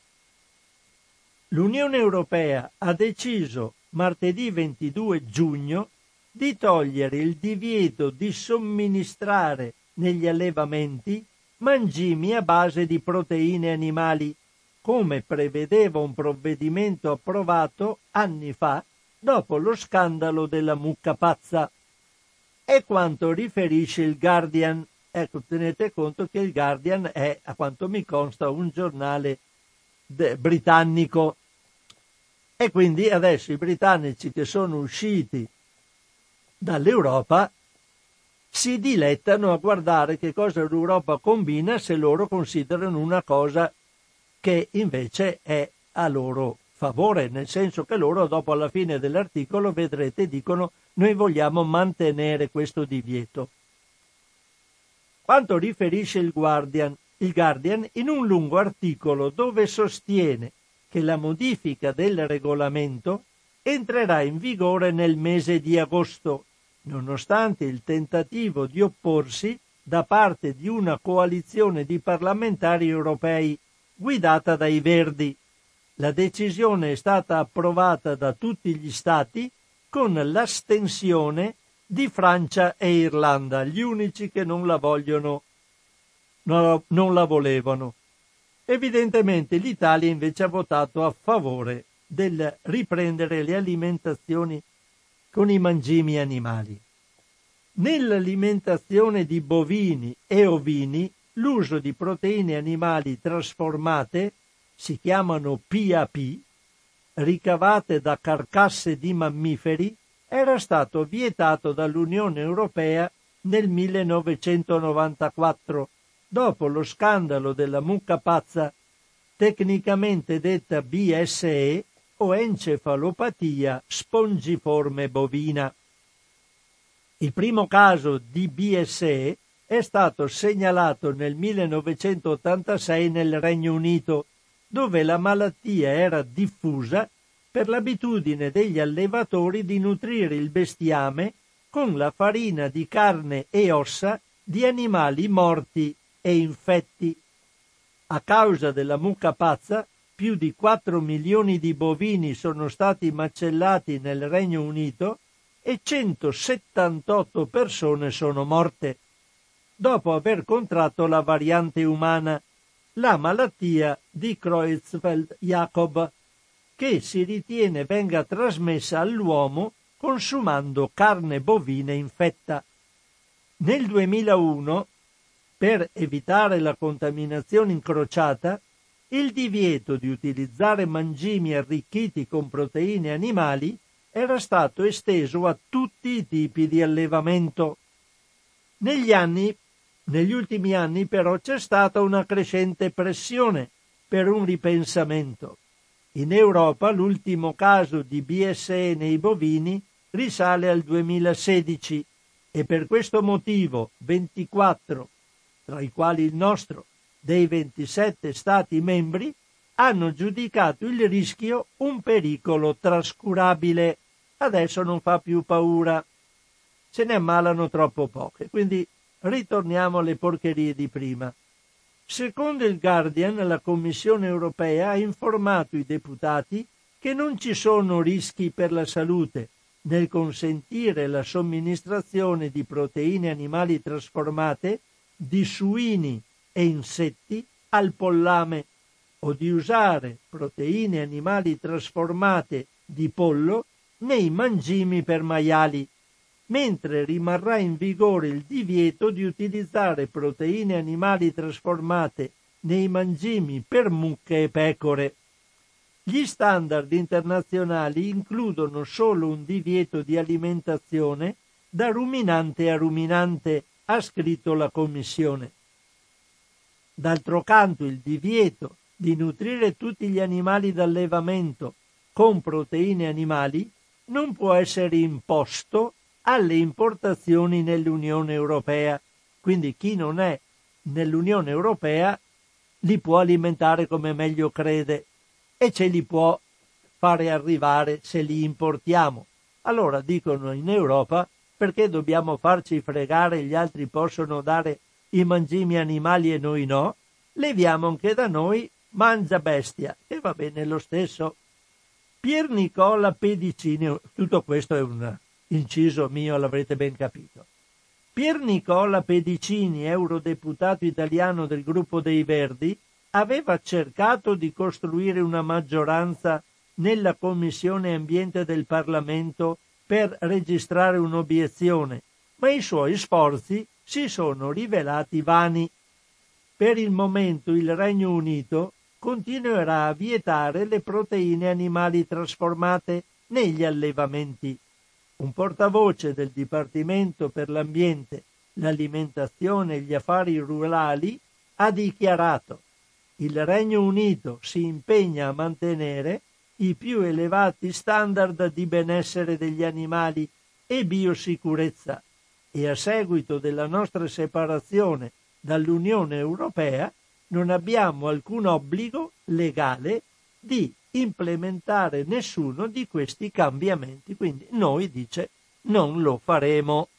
L'Unione Europea ha deciso martedì 22 giugno di togliere il divieto di somministrare negli allevamenti mangimi a base di proteine animali come prevedeva un provvedimento approvato anni fa dopo lo scandalo della mucca pazza. È quanto riferisce il Guardian. Ecco, tenete conto che il Guardian è, a quanto mi consta, un giornale de- britannico. E quindi adesso i britannici che sono usciti dall'Europa si dilettano a guardare che cosa l'Europa combina se loro considerano una cosa che invece è a loro favore, nel senso che loro dopo alla fine dell'articolo vedrete dicono noi vogliamo mantenere questo divieto. Quanto riferisce il Guardian, il Guardian in un lungo articolo dove sostiene che la modifica del regolamento entrerà in vigore nel mese di agosto, nonostante il tentativo di opporsi da parte di una coalizione di parlamentari europei guidata dai Verdi. La decisione è stata approvata da tutti gli Stati con l'astensione di Francia e Irlanda, gli unici che non la vogliono, non la volevano. Evidentemente l'Italia invece ha votato a favore del riprendere le alimentazioni con i mangimi animali. Nell'alimentazione di bovini e ovini l'uso di proteine animali trasformate, si chiamano PAP, ricavate da carcasse di mammiferi, era stato vietato dall'Unione Europea nel 1994, dopo lo scandalo della mucca pazza, tecnicamente detta BSE o encefalopatia spongiforme bovina. Il primo caso di BSE è stato segnalato nel 1986 nel Regno Unito, dove la malattia era diffusa per l'abitudine degli allevatori di nutrire il bestiame con la farina di carne e ossa di animali morti e infetti. A causa della mucca pazza, più di 4 milioni di bovini sono stati macellati nel Regno Unito e 178 persone sono morte dopo aver contratto la variante umana, la malattia di Creutzfeldt-Jakob, che si ritiene venga trasmessa all'uomo consumando carne bovina infetta. Nel 2001, per evitare la contaminazione incrociata, il divieto di utilizzare mangimi arricchiti con proteine animali era stato esteso a tutti i tipi di allevamento. Negli anni negli ultimi anni però c'è stata una crescente pressione per un ripensamento. In Europa l'ultimo caso di BSE nei bovini risale al 2016 e per questo motivo 24, tra i quali il nostro, dei 27 Stati membri, hanno giudicato il rischio un pericolo trascurabile. Adesso non fa più paura. Se ne ammalano troppo poche. Quindi ritorniamo alle porcherie di prima. Secondo il Guardian, la Commissione europea ha informato i deputati che non ci sono rischi per la salute nel consentire la somministrazione di proteine animali trasformate di suini e insetti al pollame o di usare proteine animali trasformate di pollo nei mangimi per maiali, mentre rimarrà in vigore il divieto di utilizzare proteine animali trasformate nei mangimi per mucche e pecore. Gli standard internazionali includono solo un divieto di alimentazione da ruminante a ruminante, ha scritto la Commissione. D'altro canto il divieto di nutrire tutti gli animali d'allevamento con proteine animali non può essere imposto alle importazioni nell'Unione Europea. Quindi chi non è nell'Unione Europea li può alimentare come meglio crede e ce li può fare arrivare se li importiamo. Allora dicono in Europa perché dobbiamo farci fregare, gli altri possono dare i mangimi animali e noi no, leviamo anche da noi mangia bestia e va bene lo stesso. Pier Nicola Pedicini, tutto questo è un inciso mio, l'avrete ben capito. Pier Nicola Pedicini, eurodeputato italiano del gruppo dei Verdi, aveva cercato di costruire una maggioranza nella Commissione Ambiente del Parlamento per registrare un'obiezione, ma i suoi sforzi si sono rivelati vani. Per il momento il Regno Unito continuerà a vietare le proteine animali trasformate negli allevamenti. Un portavoce del Dipartimento per l'Ambiente, l'Alimentazione e gli Affari Rurali ha dichiarato il Regno Unito si impegna a mantenere i più elevati standard di benessere degli animali e biosicurezza e a seguito della nostra separazione dall'Unione Europea non abbiamo alcun obbligo legale di implementare nessuno di questi cambiamenti. Quindi noi, dice, non lo faremo.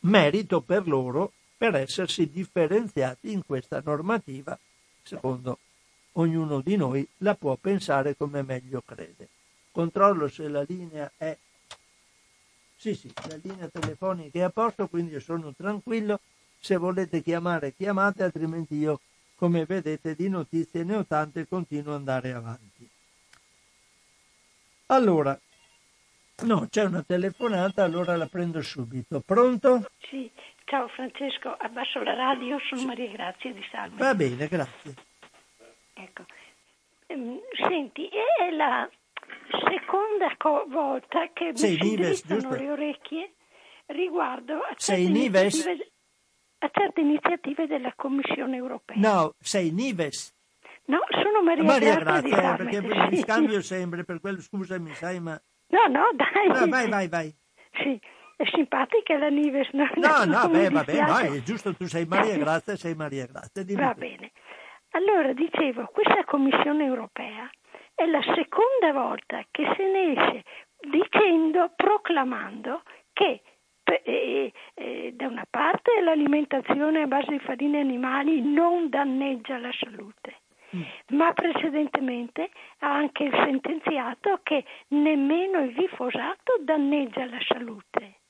Merito per loro per essersi differenziati in questa normativa secondo ognuno di noi la può pensare come meglio crede. Controllo se la linea è... Sì, sì, la linea telefonica è a posto, quindi sono tranquillo. Se volete chiamare, chiamate, altrimenti io, come vedete, di notizie ne ho tante e continuo ad andare avanti. Allora, no, c'è una telefonata, allora la prendo subito. Pronto? Sì, Ciao Francesco, abbasso la radio, sono sì. Maria Grazia di Salve. Va bene, grazie. Ecco. Ehm, senti, è la seconda co- volta che Sei mi Nives, si le orecchie riguardo a certe, Nives? A certe iniziative della Commissione europea. No, sei Nives. No, sono Maria, Maria Grazia, Grazia, perché sì. mi scambio sempre, per quello scusami, sai, ma... No, no, dai. No, vai, vai, vai. Sì, è simpatica la Nives. No, no, no beh, va bene, no, è giusto, tu sei Maria Grazia, sei Maria Grazia. Dimmi va tu. bene. Allora, dicevo, questa Commissione europea è la seconda volta che se ne esce dicendo, proclamando che eh, eh, da una parte l'alimentazione a base di farine animali non danneggia la salute, mm. ma precedentemente ha anche sentenziato che nemmeno il glifosato danneggia la salute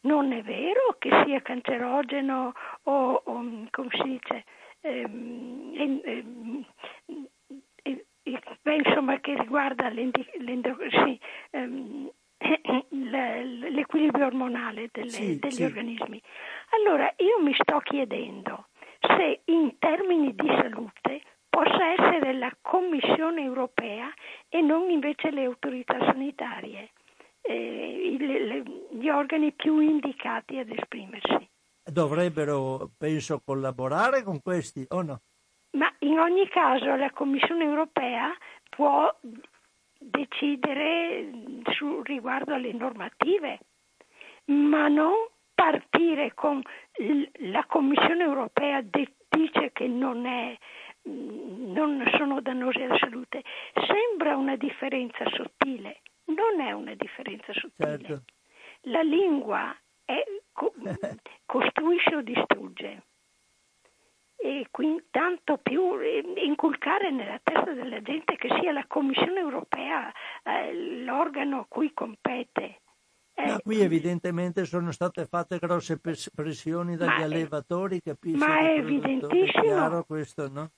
non è vero che sia cancerogeno o, o come si dice, ehm, ehm, beh, insomma che riguarda sì, ehm, l'equilibrio ormonale delle, sì, degli sì. organismi. Allora io mi sto chiedendo se in termini di salute possa essere la Commissione europea e non invece le autorità sanitarie eh, le, gli organi più indicati ad esprimersi. Dovrebbero, penso, collaborare con questi o no? Ma in ogni caso la Commissione europea può decidere su, riguardo alle normative, ma non partire con la Commissione europea de, dice che non, è, non sono dannose alla salute. Sembra una differenza sottile non è una differenza sottile. Certo. La lingua è co- costruita demolisce o distrugge. E quindi tanto più eh, inculcare nella testa della gente che sia la Commissione europea eh, l'organo a cui compete. Ma eh, qui evidentemente sono state fatte grosse pressioni dagli allevatori, capisci? Ma è evidentissimo. È questo, no?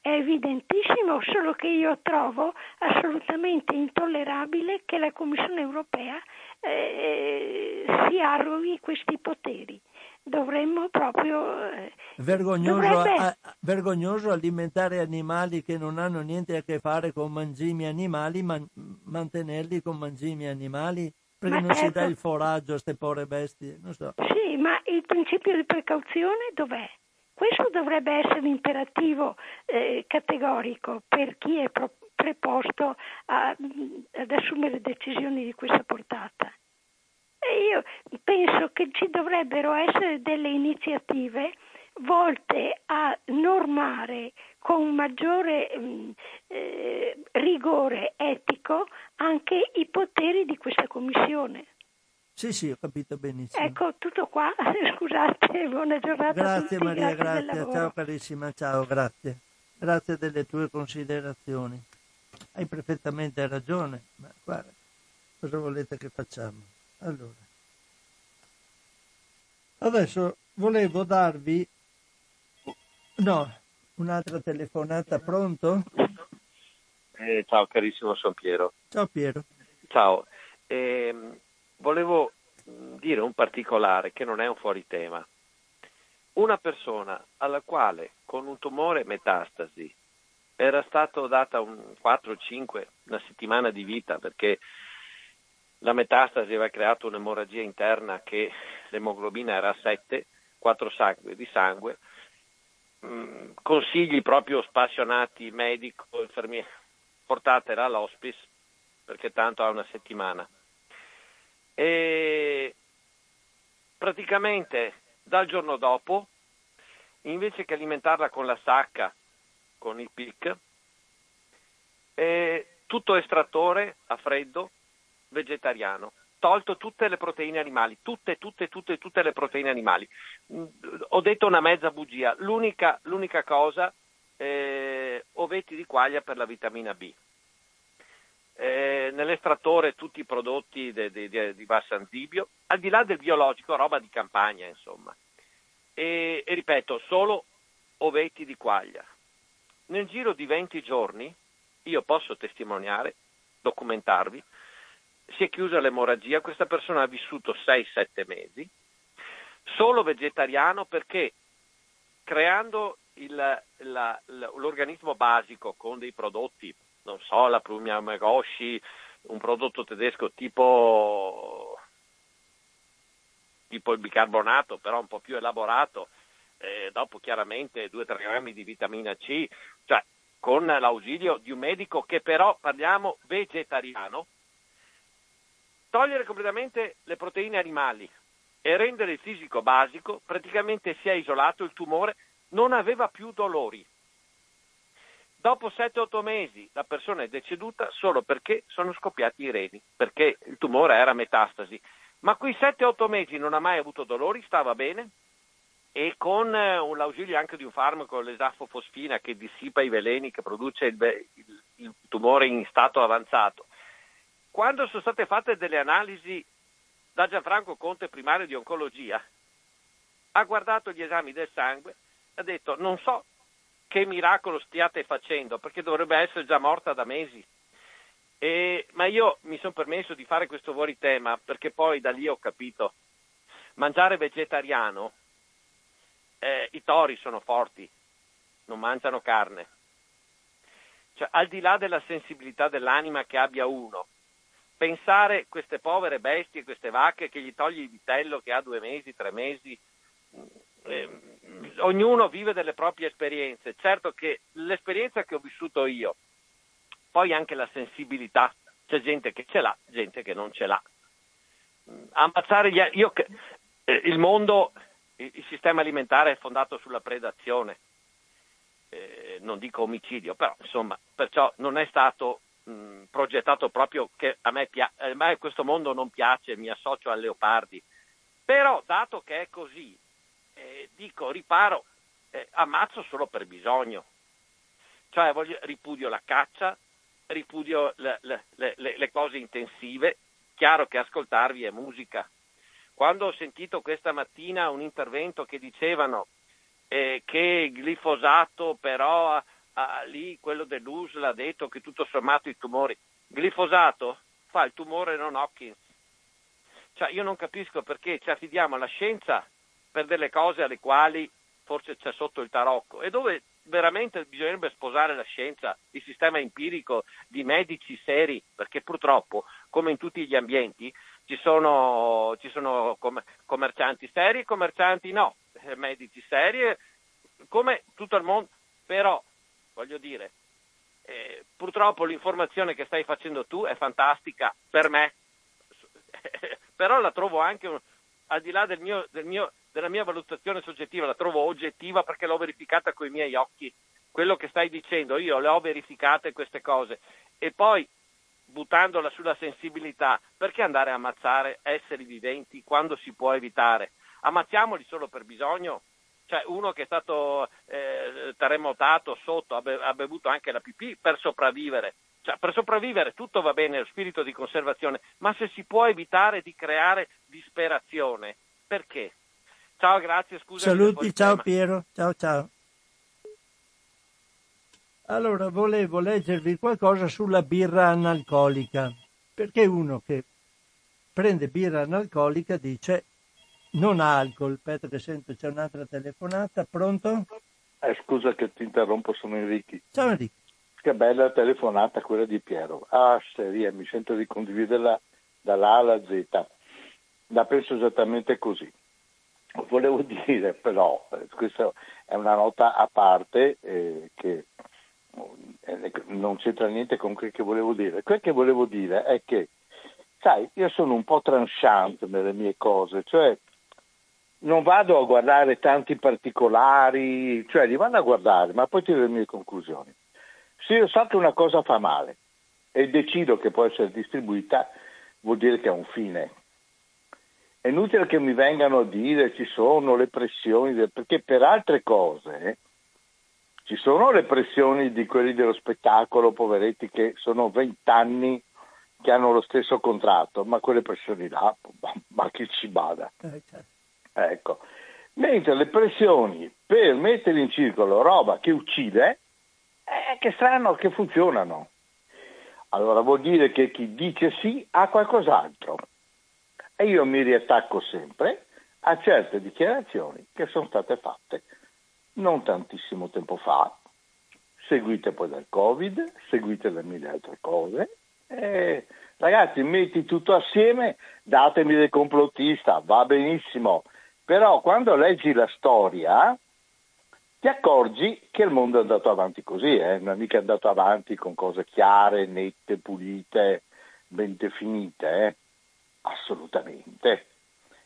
È evidentissimo, solo che io trovo assolutamente intollerabile che la Commissione europea eh, si arroghi questi poteri. Dovremmo proprio... Eh, vergognoso, dovrebbe... a, vergognoso, alimentare animali che non hanno niente a che fare con mangimi animali, ma mantenerli con mangimi animali? Perché ma non certo. si dà il foraggio a queste povere bestie? Non so. Sì, ma il principio di precauzione dov'è? Questo dovrebbe essere l'imperativo eh, categorico per chi è pro- preposto a, ad assumere decisioni di questa portata. E io penso che ci dovrebbero essere delle iniziative volte a normare con maggiore mm, eh, rigore etico anche i poteri di questa commissione. Sì, sì, ho capito benissimo. Ecco, tutto qua. Scusate, buona giornata Grazie tutti, Maria, grazie. grazie. Ciao carissima, ciao, grazie. Grazie delle tue considerazioni. Hai perfettamente ragione, ma guarda, cosa volete che facciamo? Allora, adesso volevo darvi... No, un'altra telefonata, pronto? Eh, ciao carissimo, sono Piero. Ciao Piero. Ciao. Eh, volevo mm, dire un particolare che non è un fuori tema. Una persona alla quale con un tumore metastasi era stato data un 4-5, una settimana di vita perché la metastasi aveva creato un'emorragia interna che l'emoglobina era a 7, 4 sangue di sangue, mm, consigli proprio spassionati medico, infermiere, portatela all'hospice perché tanto ha una settimana. E praticamente dal giorno dopo, invece che alimentarla con la sacca, con il PIC, tutto estrattore a freddo, vegetariano, tolto tutte le proteine animali, tutte, tutte, tutte, tutte le proteine animali. Mm, ho detto una mezza bugia, l'unica, l'unica cosa, eh, ovetti di quaglia per la vitamina B eh, nell'estrattore tutti i prodotti di basso anzibio, al di là del biologico, roba di campagna, insomma. E, e ripeto, solo ovetti di quaglia. Nel giro di 20 giorni, io posso testimoniare, documentarvi, si è chiusa l'emorragia, questa persona ha vissuto 6-7 mesi, solo vegetariano perché creando il, la, l'organismo basico con dei prodotti non so, la Prumia Megoshi, un prodotto tedesco tipo, tipo il bicarbonato, però un po' più elaborato, eh, dopo chiaramente 2-3 grammi di vitamina C, cioè con l'ausilio di un medico che però parliamo vegetariano, togliere completamente le proteine animali e rendere il fisico basico, praticamente si è isolato il tumore, non aveva più dolori. Dopo 7-8 mesi la persona è deceduta solo perché sono scoppiati i reni, perché il tumore era metastasi. Ma quei 7-8 mesi non ha mai avuto dolori, stava bene e con eh, l'ausilio anche di un farmaco, l'esafofosfina, che dissipa i veleni, che produce il, il, il tumore in stato avanzato. Quando sono state fatte delle analisi da Gianfranco Conte, primario di oncologia, ha guardato gli esami del sangue, ha detto non so che miracolo stiate facendo, perché dovrebbe essere già morta da mesi. E, ma io mi sono permesso di fare questo fuori tema perché poi da lì ho capito, mangiare vegetariano, eh, i tori sono forti, non mangiano carne. Cioè, al di là della sensibilità dell'anima che abbia uno, pensare queste povere bestie, queste vacche che gli togli il vitello che ha due mesi, tre mesi, eh, ognuno vive delle proprie esperienze. Certo che l'esperienza che ho vissuto io, poi anche la sensibilità, c'è gente che ce l'ha, gente che non ce l'ha. Ammazzare gli io, eh, il mondo, il, sistema alimentare è fondato sulla predazione, eh, non dico omicidio, però insomma, perciò non è stato progettato proprio che a me, pia- a me questo mondo non piace, mi associo al leopardi. Però dato che è così, eh, dico riparo, eh, ammazzo solo per bisogno. Cioè voglio, ripudio la caccia, ripudio le, le, le, le cose intensive, chiaro che ascoltarvi è musica. Quando ho sentito questa mattina un intervento che dicevano eh, che il glifosato però ah, lì quello dell'USL ha detto che tutto sommato i tumori, glifosato? Fa il tumore non Hawkins. Cioè io non capisco perché ci affidiamo alla scienza per delle cose alle quali forse c'è sotto il tarocco. E dove veramente bisognerebbe sposare la scienza, il sistema empirico di medici seri, perché purtroppo, come in tutti gli ambienti, ci sono, ci sono commercianti seri e commercianti no, eh, medici seri, come tutto il mondo, però voglio dire, eh, purtroppo l'informazione che stai facendo tu è fantastica per me, però la trovo anche, al di là del mio, del mio, della mia valutazione soggettiva, la trovo oggettiva perché l'ho verificata con i miei occhi. Quello che stai dicendo, io le ho verificate queste cose. E poi, buttandola sulla sensibilità, perché andare a ammazzare esseri viventi quando si può evitare? Ammazziamoli solo per bisogno? Cioè uno che è stato eh, terremotato sotto, ha, be- ha bevuto anche la pipì per sopravvivere. Cioè, per sopravvivere tutto va bene, lo spirito di conservazione, ma se si può evitare di creare disperazione, perché? Ciao, grazie, scusa. Saluti, ciao tema. Piero, ciao ciao. Allora, volevo leggervi qualcosa sulla birra analcolica, perché uno che prende birra analcolica dice non ha alcol. Aspetta che sento, c'è un'altra telefonata, pronto? Eh, scusa che ti interrompo, sono Enrichi. Ciao Enrico. Che bella telefonata quella di Piero. Ah, seria, mi sento di condividerla dall'A alla Z. La penso esattamente così. Volevo dire però, eh, questa è una nota a parte eh, che eh, non c'entra niente con quel che volevo dire. Quel che volevo dire è che, sai, io sono un po' tranchant nelle mie cose, cioè non vado a guardare tanti particolari, cioè li vado a guardare, ma poi tiro le mie conclusioni. Se io so che una cosa fa male e decido che può essere distribuita, vuol dire che ha un fine. È inutile che mi vengano a dire ci sono le pressioni, perché per altre cose ci sono le pressioni di quelli dello spettacolo, poveretti, che sono vent'anni che hanno lo stesso contratto, ma quelle pressioni là, ma chi ci bada? Eh, certo. Ecco. Mentre le pressioni per mettere in circolo roba che uccide, eh, che strano che funzionano. Allora vuol dire che chi dice sì ha qualcos'altro. E io mi riattacco sempre a certe dichiarazioni che sono state fatte non tantissimo tempo fa, seguite poi dal Covid, seguite da mille altre cose. E, ragazzi, metti tutto assieme, datemi del complottista, va benissimo, però quando leggi la storia ti accorgi che il mondo è andato avanti così, eh? non è mica andato avanti con cose chiare, nette, pulite, ben definite, eh? assolutamente.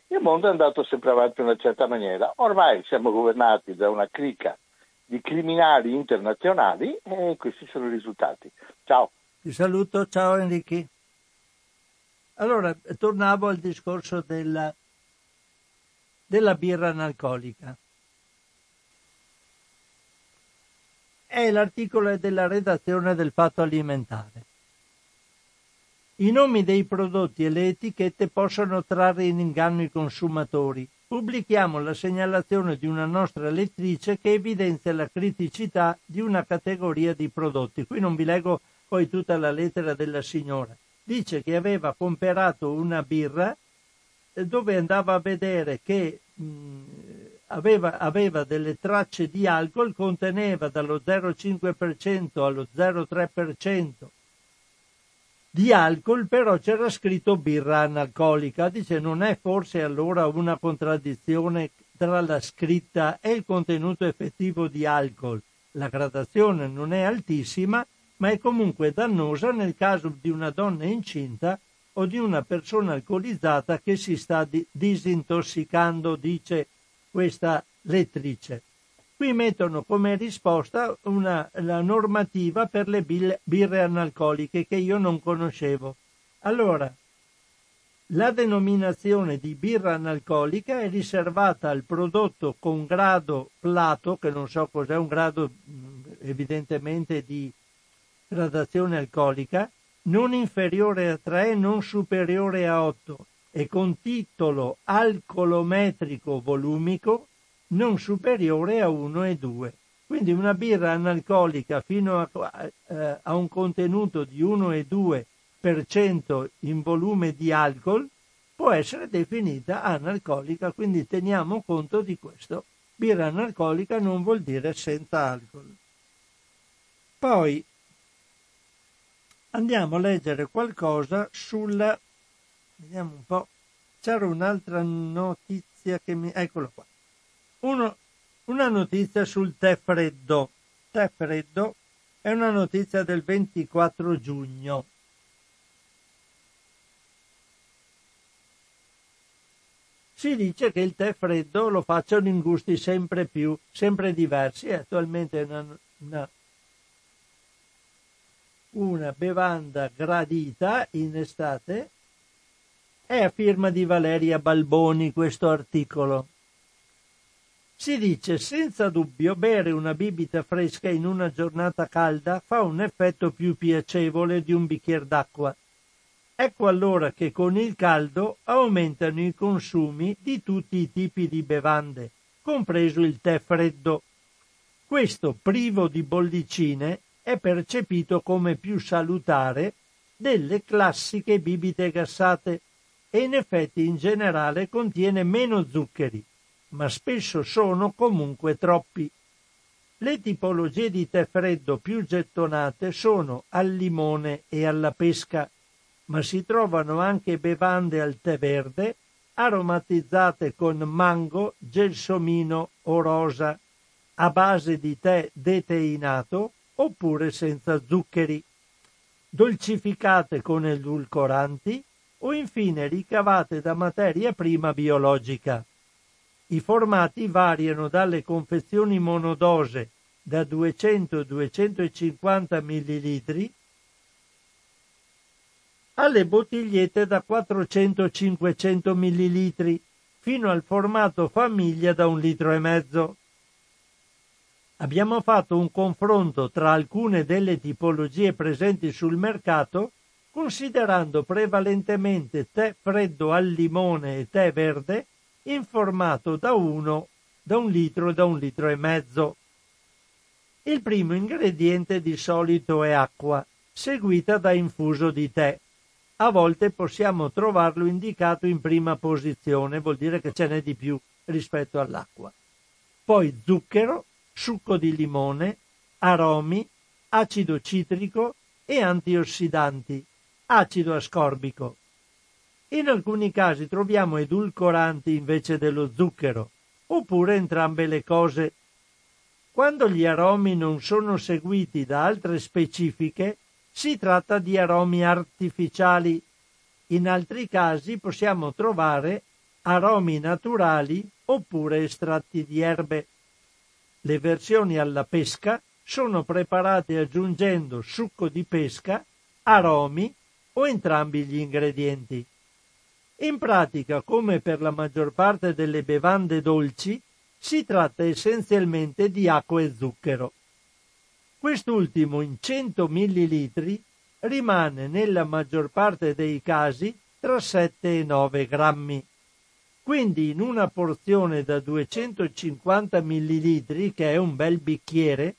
Il mondo è andato sempre avanti in una certa maniera. Ormai siamo governati da una cricca di criminali internazionali e questi sono i risultati. Ciao. Ti saluto, ciao Enrico. Allora, tornavo al discorso della della birra analcolica. È l'articolo della redazione del Fatto Alimentare. I nomi dei prodotti e le etichette possono trarre in inganno i consumatori. Pubblichiamo la segnalazione di una nostra lettrice che evidenzia la criticità di una categoria di prodotti. Qui non vi leggo poi tutta la lettera della signora. Dice che aveva comprato una birra dove andava a vedere che mh, aveva, aveva, delle tracce di alcol, conteneva dallo 0,5% allo 0,3% di alcol, però c'era scritto birra analcolica. Dice non è forse allora una contraddizione tra la scritta e il contenuto effettivo di alcol. La gradazione non è altissima, ma è comunque dannosa nel caso di una donna incinta o di una persona alcolizzata che si sta di- disintossicando, dice questa lettrice. Qui mettono come risposta una, la normativa per le birre analcoliche che io non conoscevo. Allora, La denominazione di birra analcolica è riservata al prodotto con grado plato, che non so cos'è, un grado evidentemente di gradazione alcolica, non inferiore a 3, non superiore a 8 e con titolo alcolometrico volumico non superiore a 1 e 2. Quindi una birra analcolica fino a, eh, a un contenuto di 1 e 2 in volume di alcol può essere definita analcolica, quindi teniamo conto di questo. Birra analcolica non vuol dire senza alcol. Poi andiamo a leggere qualcosa sulla... Vediamo un po'. C'era un'altra notizia che mi... Eccolo qua. Uno, una notizia sul tè freddo. Tè freddo è una notizia del 24 giugno. si dice che il tè freddo lo facciano in gusti sempre più, sempre diversi. È attualmente una, una, una bevanda gradita in estate. È a firma di Valeria Balboni questo articolo. Si dice senza dubbio bere una bibita fresca in una giornata calda fa un effetto più piacevole di un bicchiere d'acqua. Ecco allora che con il caldo aumentano i consumi di tutti i tipi di bevande, compreso il tè freddo. Questo, privo di bollicine, è percepito come più salutare delle classiche bibite gassate e in effetti in generale contiene meno zuccheri, ma spesso sono comunque troppi. Le tipologie di tè freddo più gettonate sono al limone e alla pesca ma si trovano anche bevande al tè verde aromatizzate con mango, gelsomino o rosa, a base di tè deteinato oppure senza zuccheri, dolcificate con edulcoranti o infine ricavate da materia prima biologica. I formati variano dalle confezioni monodose da 200-250 ml alle bottigliette da 400-500 ml fino al formato famiglia da un litro e mezzo. Abbiamo fatto un confronto tra alcune delle tipologie presenti sul mercato considerando prevalentemente tè freddo al limone e tè verde in formato da 1, da un litro e da un litro e mezzo. Il primo ingrediente di solito è acqua, seguita da infuso di tè a volte possiamo trovarlo indicato in prima posizione, vuol dire che ce n'è di più rispetto all'acqua. Poi zucchero, succo di limone, aromi, acido citrico e antiossidanti, acido ascorbico. In alcuni casi troviamo edulcoranti invece dello zucchero, oppure entrambe le cose. Quando gli aromi non sono seguiti da altre specifiche, si tratta di aromi artificiali. In altri casi possiamo trovare aromi naturali oppure estratti di erbe. Le versioni alla pesca sono preparate aggiungendo succo di pesca, aromi o entrambi gli ingredienti. In pratica, come per la maggior parte delle bevande dolci, si tratta essenzialmente di acqua e zucchero. Quest'ultimo in 100 ml rimane nella maggior parte dei casi tra 7 e 9 grammi. Quindi in una porzione da 250 ml, che è un bel bicchiere,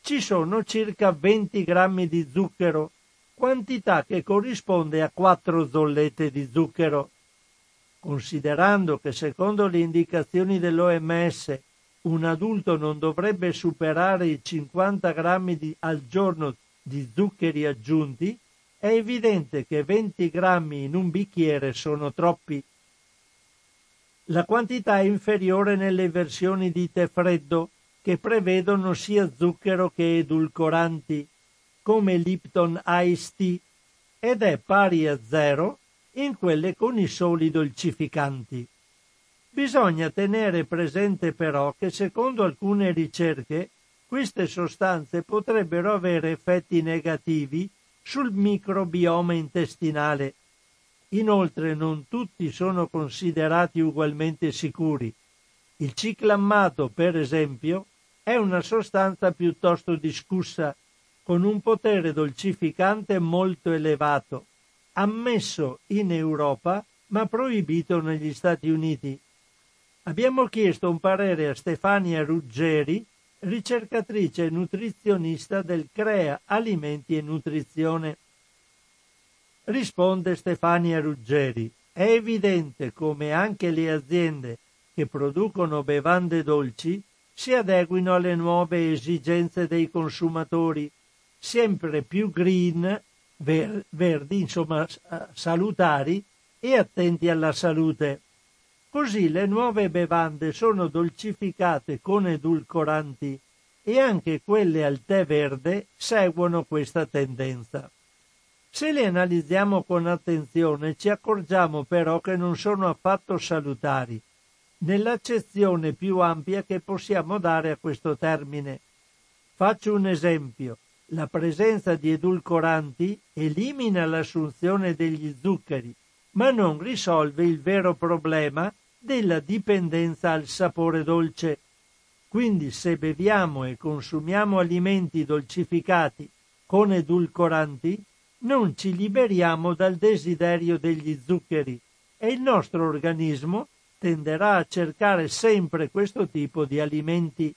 ci sono circa 20 grammi di zucchero, quantità che corrisponde a 4 zollette di zucchero. Considerando che secondo le indicazioni dell'OMS un adulto non dovrebbe superare i 50 grammi di, al giorno di zuccheri aggiunti, è evidente che 20 grammi in un bicchiere sono troppi. La quantità è inferiore nelle versioni di tè freddo, che prevedono sia zucchero che edulcoranti, come Lipton Ice Tea, ed è pari a zero in quelle con i soli dolcificanti. Bisogna tenere presente però che secondo alcune ricerche queste sostanze potrebbero avere effetti negativi sul microbioma intestinale. Inoltre non tutti sono considerati ugualmente sicuri. Il ciclammato, per esempio, è una sostanza piuttosto discussa, con un potere dolcificante molto elevato, ammesso in Europa ma proibito negli Stati Uniti. Abbiamo chiesto un parere a Stefania Ruggeri, ricercatrice e nutrizionista del CREA Alimenti e Nutrizione. Risponde Stefania Ruggeri. È evidente come anche le aziende che producono bevande dolci si adeguino alle nuove esigenze dei consumatori, sempre più green, ver- verdi, insomma salutari e attenti alla salute. Così le nuove bevande sono dolcificate con edulcoranti e anche quelle al tè verde seguono questa tendenza. Se le analizziamo con attenzione ci accorgiamo però che non sono affatto salutari, nell'accezione più ampia che possiamo dare a questo termine. Faccio un esempio. La presenza di edulcoranti elimina l'assunzione degli zuccheri, ma non risolve il vero problema della dipendenza al sapore dolce. Quindi se beviamo e consumiamo alimenti dolcificati con edulcoranti, non ci liberiamo dal desiderio degli zuccheri e il nostro organismo tenderà a cercare sempre questo tipo di alimenti.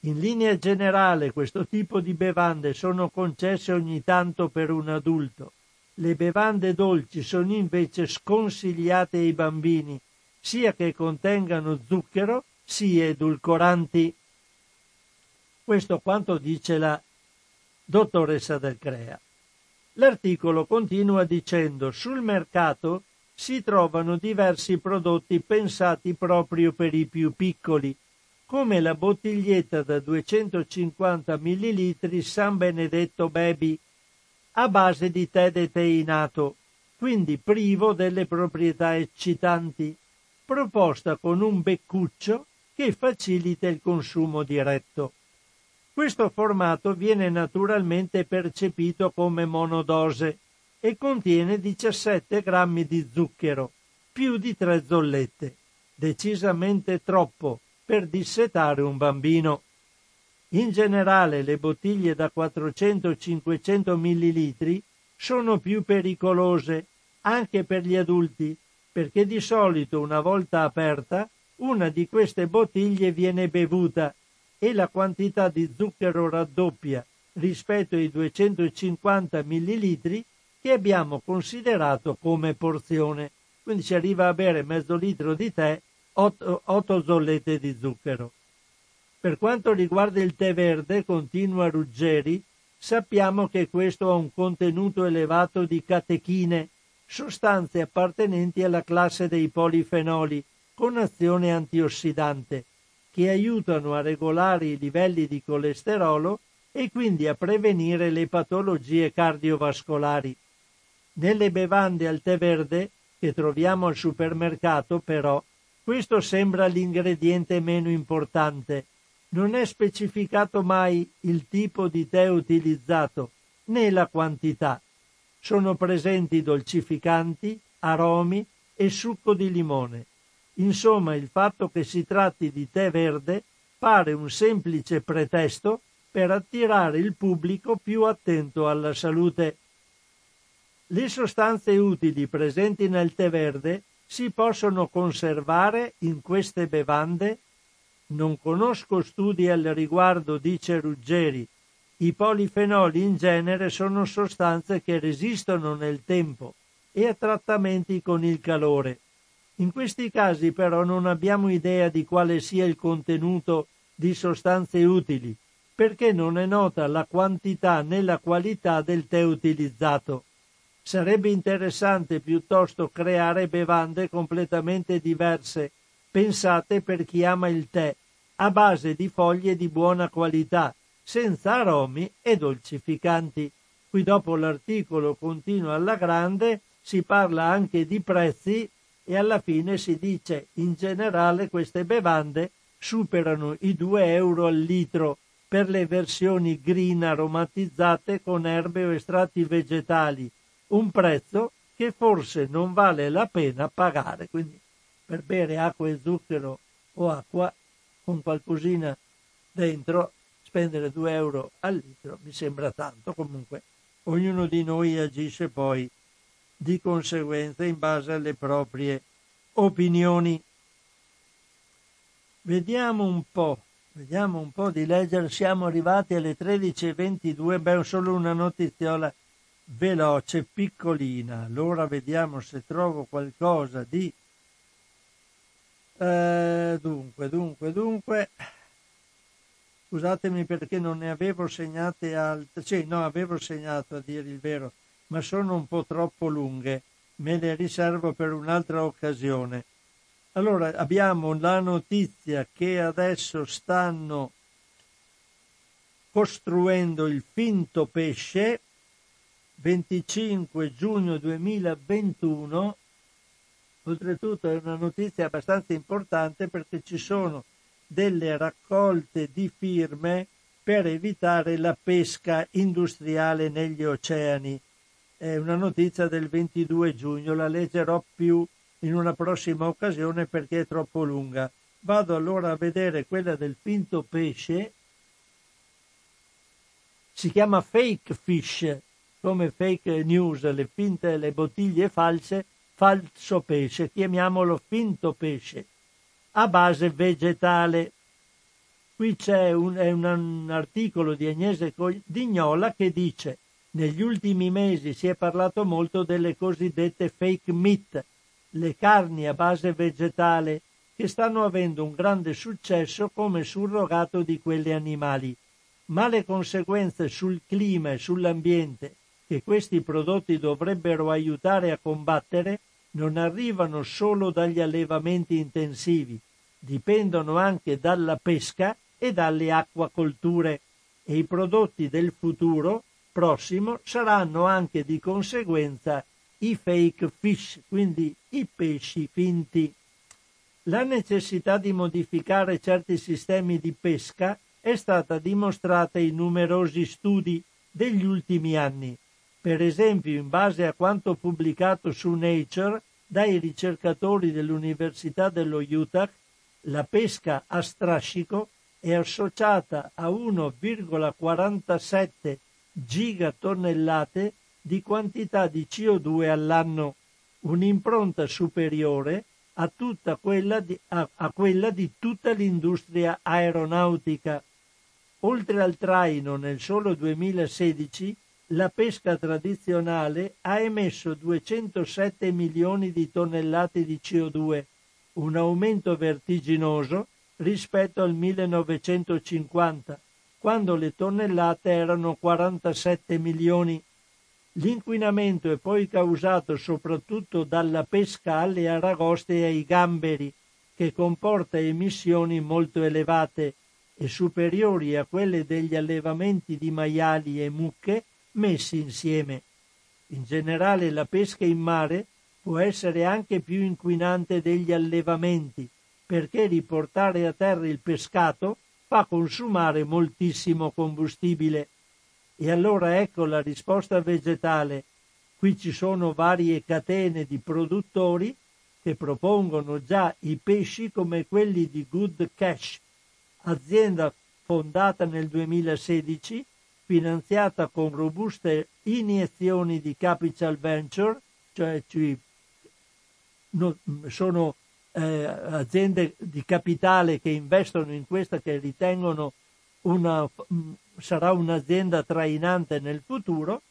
In linea generale questo tipo di bevande sono concesse ogni tanto per un adulto. Le bevande dolci sono invece sconsigliate ai bambini sia che contengano zucchero sia edulcoranti. Questo quanto dice la dottoressa del Crea. L'articolo continua dicendo sul mercato si trovano diversi prodotti pensati proprio per i più piccoli, come la bottiglietta da 250 ml San Benedetto Baby, a base di tè deteinato, quindi privo delle proprietà eccitanti proposta con un beccuccio che facilita il consumo diretto. Questo formato viene naturalmente percepito come monodose e contiene 17 grammi di zucchero, più di tre zollette, decisamente troppo per dissetare un bambino. In generale le bottiglie da 400-500 ml sono più pericolose anche per gli adulti perché di solito una volta aperta una di queste bottiglie viene bevuta e la quantità di zucchero raddoppia rispetto ai 250 ml che abbiamo considerato come porzione. Quindi si arriva a bere mezzo litro di tè, 8, 8 zollette di zucchero. Per quanto riguarda il tè verde, continua Ruggeri, sappiamo che questo ha un contenuto elevato di catechine, sostanze appartenenti alla classe dei polifenoli con azione antiossidante, che aiutano a regolare i livelli di colesterolo e quindi a prevenire le patologie cardiovascolari. Nelle bevande al tè verde che troviamo al supermercato, però, questo sembra l'ingrediente meno importante. Non è specificato mai il tipo di tè utilizzato, né la quantità sono presenti dolcificanti, aromi e succo di limone. Insomma, il fatto che si tratti di tè verde pare un semplice pretesto per attirare il pubblico più attento alla salute. Le sostanze utili presenti nel tè verde si possono conservare in queste bevande? Non conosco studi al riguardo, dice Ruggeri, i polifenoli in genere sono sostanze che resistono nel tempo e a trattamenti con il calore. In questi casi però non abbiamo idea di quale sia il contenuto di sostanze utili, perché non è nota la quantità né la qualità del tè utilizzato. Sarebbe interessante piuttosto creare bevande completamente diverse, pensate per chi ama il tè, a base di foglie di buona qualità, senza aromi e dolcificanti. Qui dopo l'articolo continua alla grande, si parla anche di prezzi e alla fine si dice in generale queste bevande superano i 2 euro al litro per le versioni green aromatizzate con erbe o estratti vegetali, un prezzo che forse non vale la pena pagare. Quindi per bere acqua e zucchero o acqua con qualcosina dentro, spendere 2 euro al litro mi sembra tanto. Comunque ognuno di noi agisce poi di conseguenza in base alle proprie opinioni. Vediamo un po', vediamo un po' di leggere, siamo arrivati alle 13.22, beh, solo una notiziola veloce, piccolina. Allora vediamo se trovo qualcosa di... Eh, dunque, dunque, dunque. Scusatemi perché non ne avevo segnate altre. Sì, no, avevo segnato a dire il vero, ma sono un po' troppo lunghe. Me le riservo per un'altra occasione. Allora, abbiamo la notizia che adesso stanno costruendo il finto pesce 25 giugno 2021. Oltretutto è una notizia abbastanza importante perché ci sono delle raccolte di firme per evitare la pesca industriale negli oceani. È una notizia del 22 giugno, la leggerò più in una prossima occasione perché è troppo lunga. Vado allora a vedere quella del finto pesce. Si chiama fake fish, come fake news, le finte, le bottiglie false, falso pesce, chiamiamolo finto pesce, a base vegetale. Qui c'è un, un, un articolo di Agnese Dignola che dice negli ultimi mesi si è parlato molto delle cosiddette fake meat, le carni a base vegetale, che stanno avendo un grande successo come surrogato di quelle animali, ma le conseguenze sul clima e sull'ambiente che questi prodotti dovrebbero aiutare a combattere non arrivano solo dagli allevamenti intensivi, dipendono anche dalla pesca e dalle acquacolture. E i prodotti del futuro prossimo saranno anche di conseguenza i fake fish, quindi i pesci finti. La necessità di modificare certi sistemi di pesca è stata dimostrata in numerosi studi degli ultimi anni per esempio in base a quanto pubblicato su Nature dai ricercatori dell'Università dello Utah, la pesca a strascico è associata a 1,47 gigatonnellate di quantità di CO2 all'anno, un'impronta superiore a, quella di, a, a quella di tutta l'industria aeronautica. Oltre al traino nel solo 2016 la pesca tradizionale ha emesso 207 milioni di tonnellate di CO2, un aumento vertiginoso rispetto al 1950, quando le tonnellate erano 47 milioni. L'inquinamento è poi causato soprattutto dalla pesca alle aragoste e ai gamberi, che comporta emissioni molto elevate e superiori a quelle degli allevamenti di maiali e mucche messi insieme. In generale la pesca in mare può essere anche più inquinante degli allevamenti, perché riportare a terra il pescato fa consumare moltissimo combustibile. E allora ecco la risposta vegetale. Qui ci sono varie catene di produttori che propongono già i pesci come quelli di Good Cash, azienda fondata nel 2016 finanziata con robuste iniezioni di capital venture, cioè sono eh, aziende di capitale che investono in questa che ritengono una, sarà un'azienda trainante nel futuro,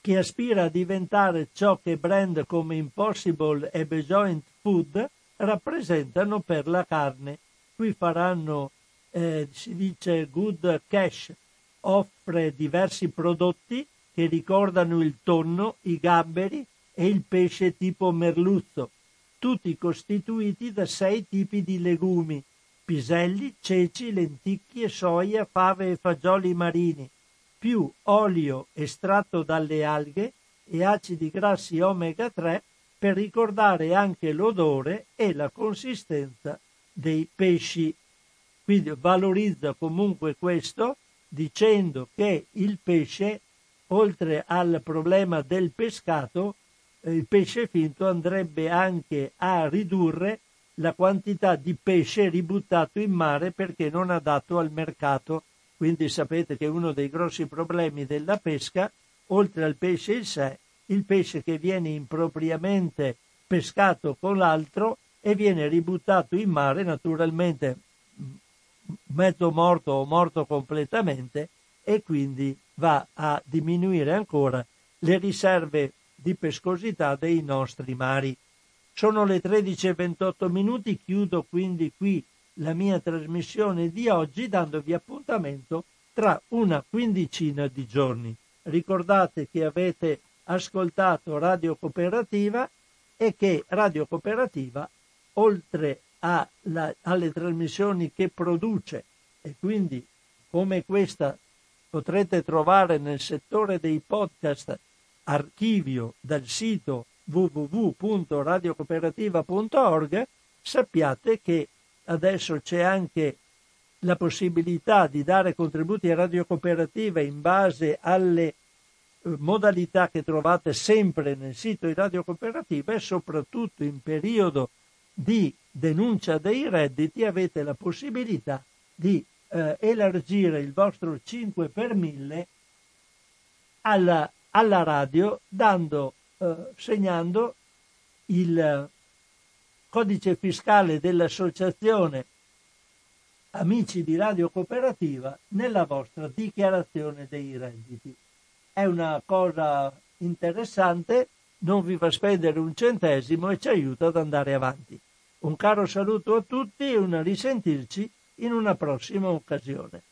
che aspira a diventare ciò che brand come Impossible e Bejoint Food rappresentano per la carne. Qui faranno, eh, si dice, good cash offre diversi prodotti che ricordano il tonno, i gamberi e il pesce tipo merluzzo, tutti costituiti da sei tipi di legumi, piselli, ceci, lenticchie, soia, fave e fagioli marini, più olio estratto dalle alghe e acidi grassi omega 3 per ricordare anche l'odore e la consistenza dei pesci. Quindi valorizza comunque questo dicendo che il pesce, oltre al problema del pescato, il pesce finto andrebbe anche a ridurre la quantità di pesce ributtato in mare perché non adatto al mercato. Quindi sapete che uno dei grossi problemi della pesca, oltre al pesce in sé, il pesce che viene impropriamente pescato con l'altro e viene ributtato in mare, naturalmente mezzo morto o morto completamente, e quindi va a diminuire ancora le riserve di pescosità dei nostri mari. Sono le 13.28 minuti, chiudo quindi qui la mia trasmissione di oggi dandovi appuntamento tra una quindicina di giorni. Ricordate che avete ascoltato Radio Cooperativa e che Radio Cooperativa, oltre alla, alle trasmissioni che produce e quindi come questa potrete trovare nel settore dei podcast archivio dal sito www.radiocooperativa.org, sappiate che adesso c'è anche la possibilità di dare contributi a Radio Cooperativa in base alle eh, modalità che trovate sempre nel sito di Radio Cooperativa e soprattutto in periodo di denuncia dei redditi avete la possibilità di eh, elargire il vostro 5 per 1000 alla, alla radio dando, eh, segnando il codice fiscale dell'associazione Amici di Radio Cooperativa nella vostra dichiarazione dei redditi. È una cosa interessante, non vi fa spendere un centesimo e ci aiuta ad andare avanti. Un caro saluto a tutti e un risentirci in una prossima occasione.